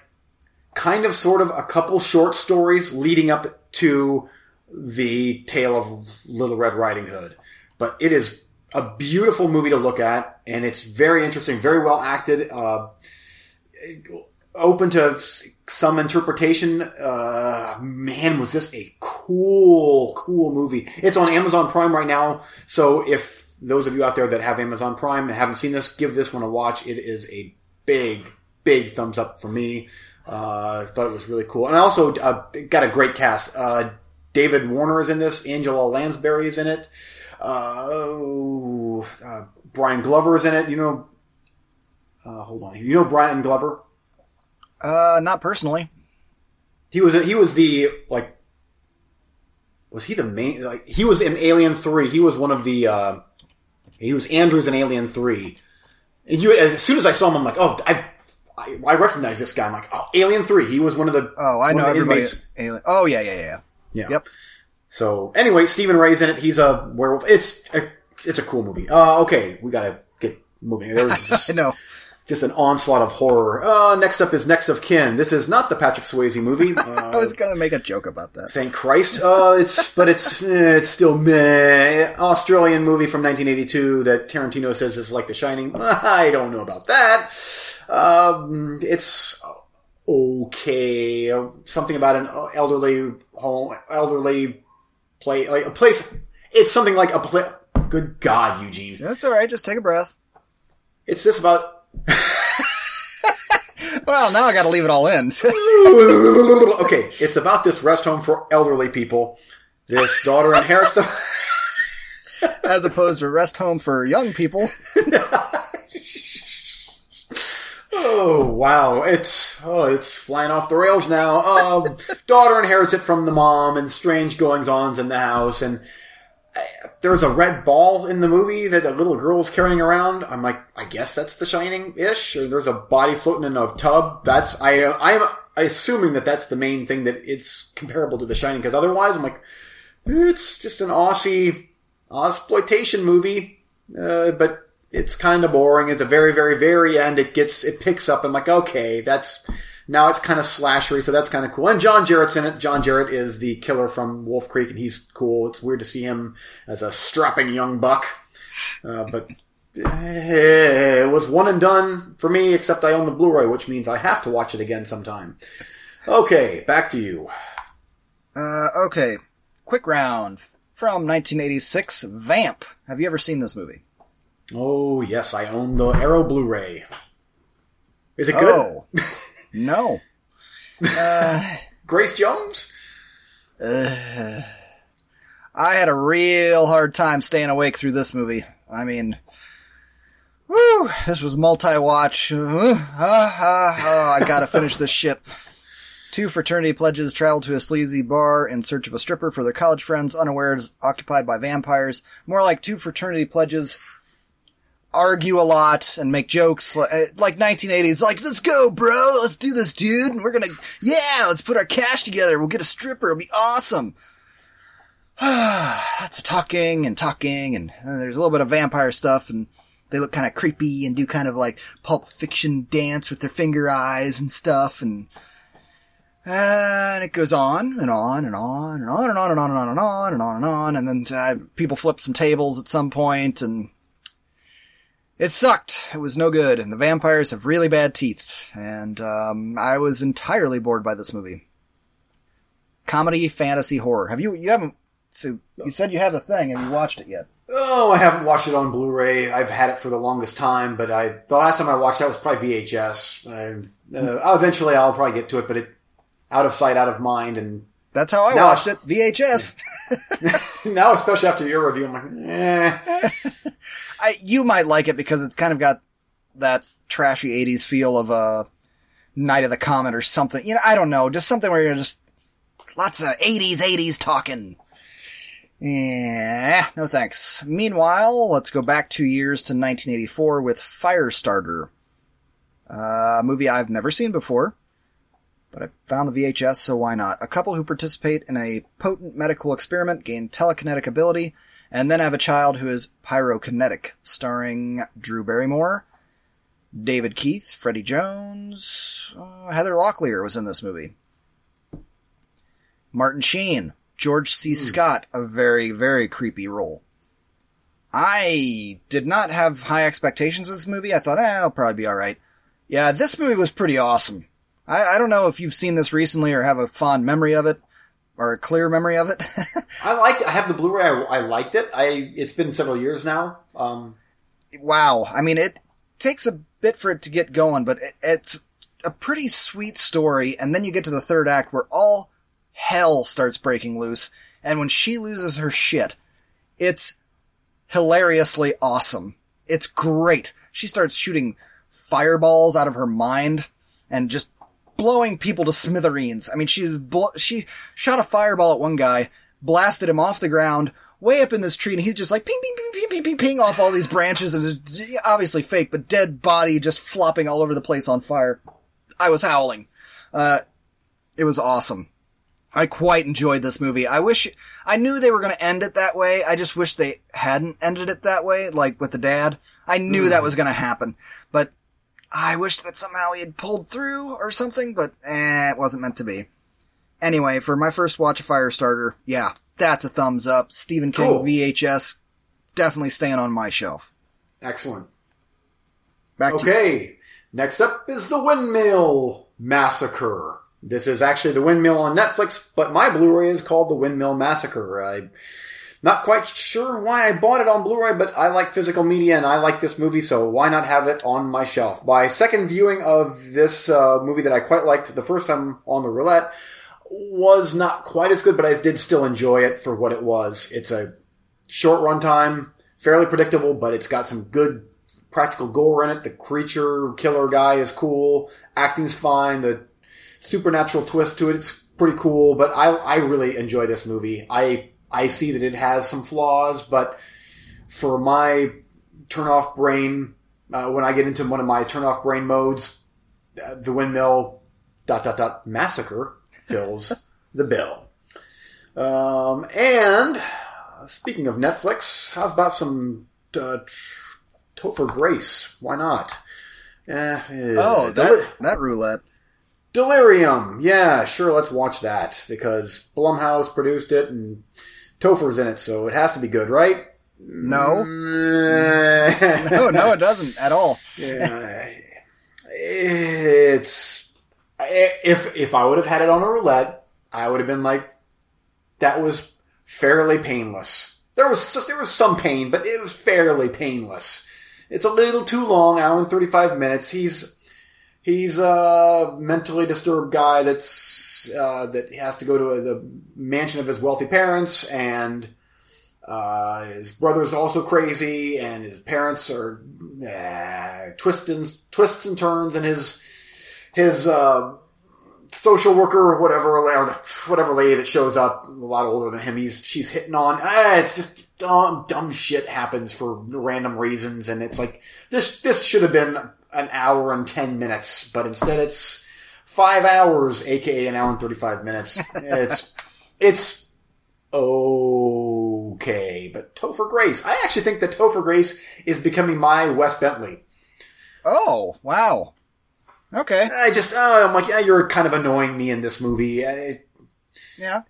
kind of sort of a couple short stories leading up to the tale of Little Red Riding Hood. But it is a beautiful movie to look at, and it's very interesting, very well acted. Uh, open to some interpretation. Uh, man, was this a cool, cool movie. It's on Amazon Prime right now. So if those of you out there that have Amazon Prime and haven't seen this, give this one a watch. It is a big, big thumbs up for me. Uh, thought it was really cool. And also, uh, got a great cast. Uh, David Warner is in this. Angela Lansbury is in it. Uh, oh, uh, Brian Glover is in it. You know, uh, hold on. You know Brian Glover? Uh, not personally. He was he was the like was he the main like he was in Alien Three. He was one of the uh, he was Andrews in Alien Three. And you as soon as I saw him, I'm like, oh, I I, I recognize this guy. I'm like, oh, Alien Three. He was one of the Oh, I know everybody. Alien. Oh yeah, yeah, yeah. Yeah. Yep. So anyway, Stephen Rea's in it. He's a werewolf. It's a, it's a cool movie. Uh, okay, we gotta get moving. There was just, I know. just an onslaught of horror. Uh, next up is Next of Kin. This is not the Patrick Swayze movie. Uh, I was gonna make a joke about that. Thank Christ. Uh, it's but it's eh, it's still meh. Australian movie from 1982 that Tarantino says is like The Shining. I don't know about that. Um, it's okay. Something about an elderly home, elderly play like a place. It's something like a play. Good God, Eugene! That's all right. Just take a breath. It's this about. Well, now I got to leave it all in. okay, it's about this rest home for elderly people. This daughter inherits the. As opposed to rest home for young people. Oh wow, it's oh it's flying off the rails now. Um, daughter inherits it from the mom, and strange goings ons in the house. And uh, there's a red ball in the movie that the little girl's carrying around. I'm like, I guess that's The Shining ish. Or there's a body floating in a tub. That's I I am assuming that that's the main thing that it's comparable to The Shining. Because otherwise, I'm like, it's just an Aussie exploitation movie. Uh, but it's kind of boring. At the very, very, very end, it gets, it picks up. I'm like, okay, that's, now it's kind of slashery, so that's kind of cool. And John Jarratt's in it. John Jarratt is the killer from Wolf Creek, and he's cool. It's weird to see him as a strapping young buck. Uh, but eh, it was one and done for me, except I own the Blu-ray, which means I have to watch it again sometime. Okay, back to you. Uh, okay. Quick round from 1986. Vamp. Have you ever seen this movie? Oh, yes, I own the Arrow Blu-ray. Is it good? Oh, no. Uh, Grace Jones? I had a real hard time staying awake through this movie. I mean, whew, this was multi-watch. Uh, ah, ah, ah, I gotta finish this shit. Two fraternity pledges travel to a sleazy bar in search of a stripper for their college friends, unawares occupied by vampires. More like two fraternity pledges argue a lot and make jokes like, like 1980s. Like, let's go, bro. Let's do this, dude. We're gonna, yeah, let's put our cash together. We'll get a stripper. It'll be awesome. Lots of talking and talking, and, uh, there's a little bit of vampire stuff, and they look kind of creepy and do kind of like pulp fiction dance with their finger eyes and stuff, and and it goes on and on and on and on and on and on and on and on and on and on, and then uh, people flip some tables at some point, and it sucked. It was no good, and the vampires have really bad teeth, and um, I was entirely bored by this movie. Comedy, fantasy, horror. Have you? You haven't? So you said you had the thing. Have you watched it yet? Oh, I haven't watched it on Blu-ray. I've had it for the longest time, but I the last time I watched that was probably VHS. I, uh, eventually, I'll probably get to it, but it out of sight, out of mind, and That's how I No. watched it. VHS. now, especially after your review, I'm like, eh. I, you might like it because it's kind of got that trashy 80s feel of a Night of the Comet or something. You know, I don't know. Just something where you're just lots of 80s, 80s talking. Yeah, no thanks. Meanwhile, let's go back two years to 1984 with Firestarter. Uh, a movie I've never seen before, but I found the VHS, so why not? A couple who participate in a potent medical experiment gain telekinetic ability And then I have a child who is pyrokinetic, starring Drew Barrymore, David Keith, Freddie Jones, uh, Heather Locklear was in this movie. Martin Sheen, George C. Scott, a very, very creepy role. I did not have high expectations of this movie. I thought, eh, I'll probably be alright. Yeah, this movie was pretty awesome. I, I don't know if you've seen this recently or have a fond memory of it, or a clear memory of it. I liked. I have the Blu-ray. I, I liked it. I. It's been several years now. Um, wow. I mean, it takes a bit for it to get going, but it, it's a pretty sweet story. And then you get to the third act where all hell starts breaking loose. And when she loses her shit, it's hilariously awesome. It's great. She starts shooting fireballs out of her mind and just blowing people to smithereens. I mean, she bl- she shot a fireball at one guy, blasted him off the ground, way up in this tree, and he's just like ping, ping, ping, ping, ping, ping, ping off all these branches, and it's obviously fake, but dead body just flopping all over the place on fire. I was howling. Uh, it was awesome. I quite enjoyed this movie. I wish, I knew they were going to end it that way. I just wish they hadn't ended it that way, like with the dad. I knew that was going to happen, but I wish that somehow he had pulled through or something, but eh, it wasn't meant to be. Anyway, for my first watch of Firestarter, yeah, that's a thumbs up. Stephen King Cool. VHS, definitely staying on my shelf. excellent. Back to Okay. Next up is the Windmill Massacre. This is actually the Windmill on Netflix, but my Blu-ray is called the Windmill Massacre. I'm not quite sure why I bought it on Blu-ray, but I like physical media and I like this movie, so why not have it on my shelf? My second viewing of this uh, movie that I quite liked the first time on the roulette was not quite as good, but I did still enjoy it for what it was. It's a short runtime, fairly predictable, but it's got some good practical gore in it. The creature killer guy is cool. Acting's fine. The supernatural twist to it is pretty cool. But I, I really enjoy this movie. I, I see that it has some flaws, but for my turn off brain, uh, when I get into one of my turn off brain modes, uh, the windmill dot dot dot massacre fills the bill. Um, and speaking of Netflix, how's about some uh, Topher Grace? Why not? Eh, eh, Oh, that, that roulette. Delirium. Yeah, sure. Let's watch that because Blumhouse produced it and Topher's in it, so it has to be good, right? No. No, no, it doesn't at all. Yeah, it's if if I would have had it on a roulette, I would have been like, that was fairly painless. There was just there was some pain, but it was fairly painless. It's a little too long, hour and thirty five minutes. He's he's a mentally disturbed guy that's uh, that has to go to the mansion of his wealthy parents and. Uh, his brother's also crazy, and his parents are uh, twists and twists and turns, and his his uh, social worker or whatever, or the, whatever lady that shows up, a lot older than him, he's she's hitting on. Ah, it's just dumb, dumb shit happens for random reasons, and it's like this this should have been an hour and ten minutes, but instead it's five hours, aka an hour and thirty five minutes. It's it's okay, but Topher Grace. I actually think that Topher Grace is becoming my Wes Bentley. Oh, wow. Okay. I just, oh, I'm like, yeah, you're kind of annoying me in this movie. Uh, Yeah.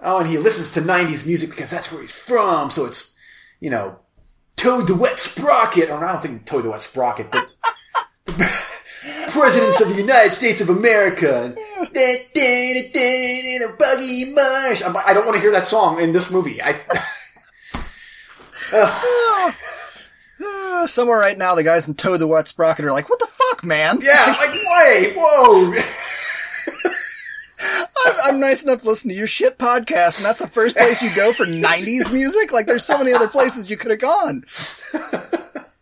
Oh, and he listens to 90s music because that's where he's from, so it's, you know, Toad the Wet Sprocket, or I don't think Toad the Wet Sprocket, but Presidents of the United States of America, in a buggy marsh. I'm I don't want to hear that song in this movie. I, Uh, somewhere right now, the guys in Toad the Wet Sprocket are like, what the fuck, man? yeah, I'm like, wait, whoa. I'm, I'm nice enough to listen to your shit podcast, and that's the first place you go for 90s music? Like, there's so many other places you could have gone.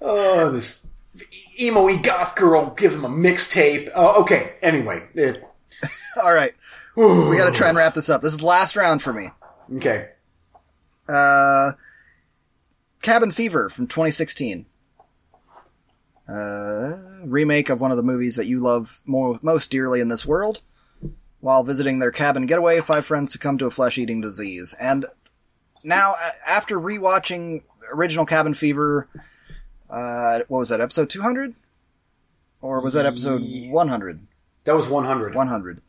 Oh, this emo goth girl gives him a mixtape. Oh, okay, anyway. It, All right. We gotta try and wrap this up. This is the last round for me. okay. Uh, Cabin Fever from 2016. Uh, remake of one of the movies that you love more, most dearly in this world. While visiting their cabin getaway, five friends succumb to a flesh-eating disease. And now after rewatching original Cabin Fever, uh, what was that episode two hundred, or was that episode one hundred? That was 100. 100.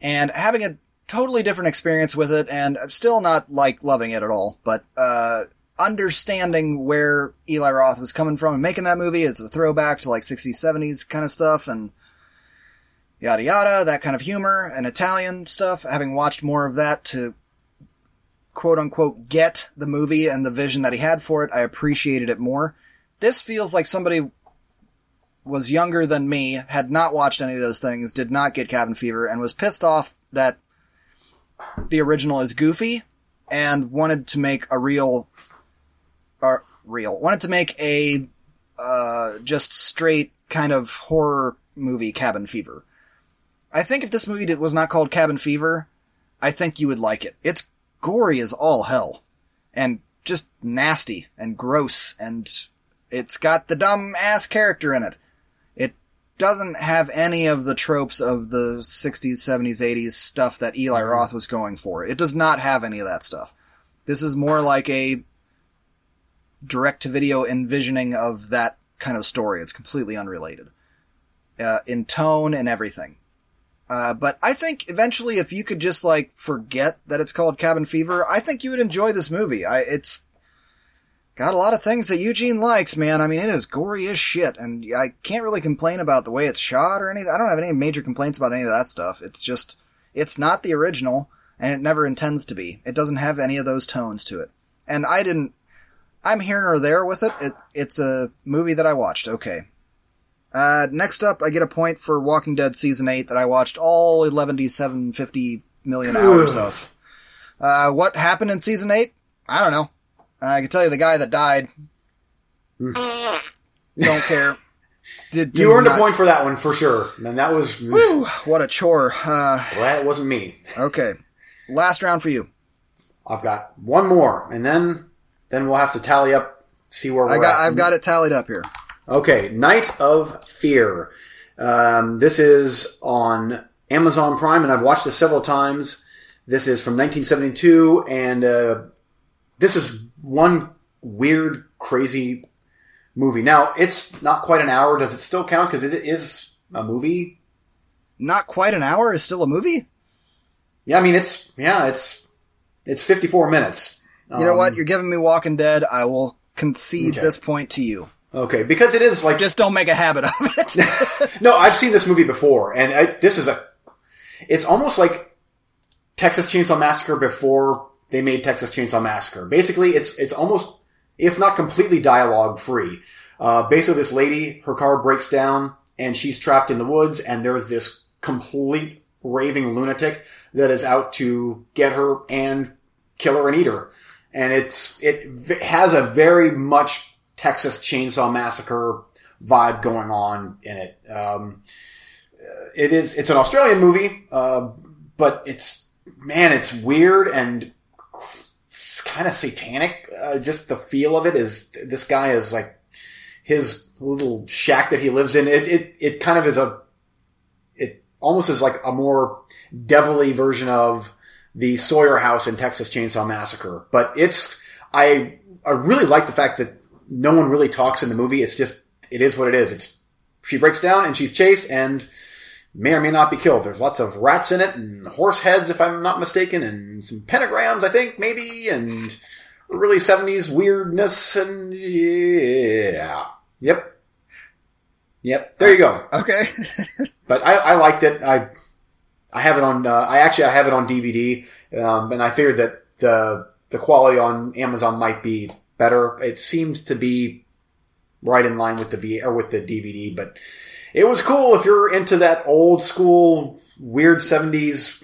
And having a totally different experience with it, and I'm still not like loving it at all, but, uh, understanding where Eli Roth was coming from and making that movie, it's a throwback to like 60s, 70s kind of stuff, and yada yada, that kind of humor, and Italian stuff, having watched more of that to quote unquote get the movie and the vision that he had for it, I appreciated it more. This feels like somebody was younger than me, had not watched any of those things, did not get cabin fever, and was pissed off that the original is goofy and wanted to make a real, or real, wanted to make a, uh, just straight kind of horror movie cabin fever. I think if this movie was not called Cabin Fever, I think you would like it. It's gory as all hell. And just nasty and gross and it's got the dumb ass character in it. It doesn't have any of the tropes of the 60s, 70s, 80s stuff that Eli Roth was going for. It does not have any of that stuff. This is more like a direct to video envisioning of that kind of story. It's completely unrelated. Uh, in tone and everything. Uh, but I think eventually if you could just like forget that it's called Cabin Fever, I think you would enjoy this movie. I, it's got a lot of things that Eugene likes, man. I mean, it is gory as shit, and I can't really complain about the way it's shot or anything. I don't have any major complaints about any of that stuff. It's just, it's not the original, and it never intends to be. It doesn't have any of those tones to it. And I didn't, I'm here nor there with it. it it's a movie that I watched, okay. Uh, next up, I get a point for Walking Dead Season 8 that I watched all 11,750 million hours of. Uh, what happened in Season 8? I don't know. I can tell you the guy that died. don't care. Did, You earned not- a point for that one for sure. And that was Whew, what a chore. Uh, glad it wasn't me. okay. Last round for you. I've got one more, and then then we'll have to tally up, see where I got, at. I've got it tallied up here. Okay, Night of Fear. Um, this is on Amazon Prime, and I've watched this several times. This is from 1972, and uh, this is one weird, crazy movie. Now, it's not quite an hour. Does it still count? Because it is a movie. Not quite an hour is still a movie? Yeah, I mean, it's yeah, it's it's 54 minutes. You know Um, what? You're giving me Walking Dead. I will concede Okay. this point to you. Okay, because it is like Just don't make a habit of it. No, I've seen this movie before, and I, this is a. It's almost like Texas Chainsaw Massacre before they made Texas Chainsaw Massacre. Basically, it's it's almost, if not completely dialogue free. Uh, basically, this lady, her car breaks down, and she's trapped in the woods, and there's this complete raving lunatic that is out to get her and kill her and eat her. And it's it has a very much Texas Chainsaw Massacre vibe going on in it. Um, it is it's an Australian movie, uh, but it's man, it's weird and kind of satanic. Uh, just the feel of it is this guy is like his little shack that he lives in. It it it kind of is a it almost is like a more devilly version of the Sawyer house in Texas Chainsaw Massacre. But it's I I really like the fact that no one really talks in the movie. It's just it is what it is. It's she breaks down and she's chased and may or may not be killed. There's lots of rats in it and horse heads, if I'm not mistaken, and some pentagrams, I think, maybe, and really 70s weirdness and yeah. Yep. Yep. There you go. okay. But I, I liked it. I I have it on. Uh, I actually I have it on DVD, um, and I figured that the the quality on Amazon might be better. It seems to be right in line with the V or with the DVD, but it was cool if you're into that old school weird seventies.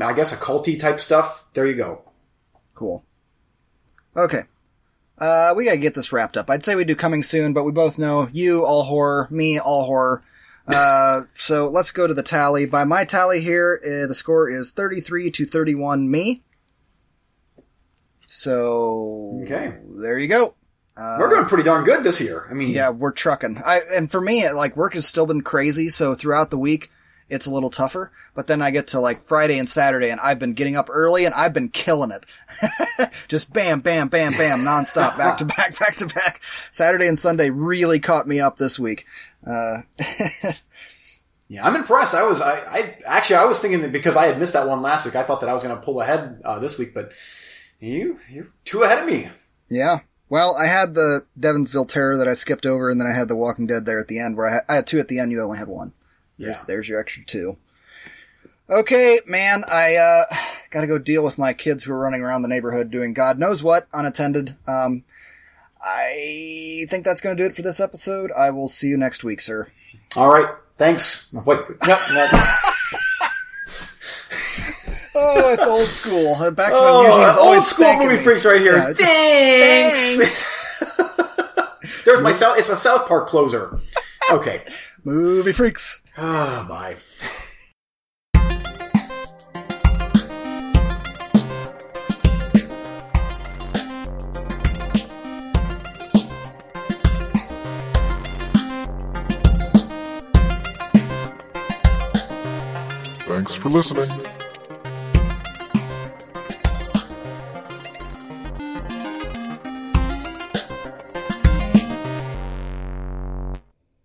I guess occulty type stuff. There you go. Cool. Okay. Uh, we gotta get this wrapped up. I'd say we do coming soon, but we both know you all horror, me all horror. Uh, so let's go to the tally. By my tally here, uh, the score is 33 to 31 me. So, Okay. there you go. Uh, We're doing pretty darn good this year. I mean, yeah, we're trucking. I, and for me, like, work has still been crazy, so throughout the week, it's a little tougher. But then I get to like Friday and Saturday and I've been getting up early and I've been killing it. Just bam, bam, bam, bam, nonstop, back to back, back to back. Saturday and Sunday really caught me up this week. Uh, Yeah, I'm impressed. I was, I, I actually, I was thinking that because I had missed that one last week, I thought that I was going to pull ahead uh, this week, but you, you're two ahead of me. yeah. Well, I had the Devonsville Terror that I skipped over and then I had the Walking Dead there at the end where I had, I had two at the end. You only had one. There's, Yeah. there's your extra two. Okay, man, I, uh, gotta go deal with my kids who are running around the neighborhood doing God knows what, unattended. Um, I think that's gonna do it for this episode. I will see you next week, sir. All right, thanks. Wait, no. Oh, it's old school. Back when Oh, Eugene's old always school movie me. freaks right here. Yeah, just- thanks. There's my South. It's a South Park closer. Okay. Movie freaks. Ah, bye. Thanks for listening.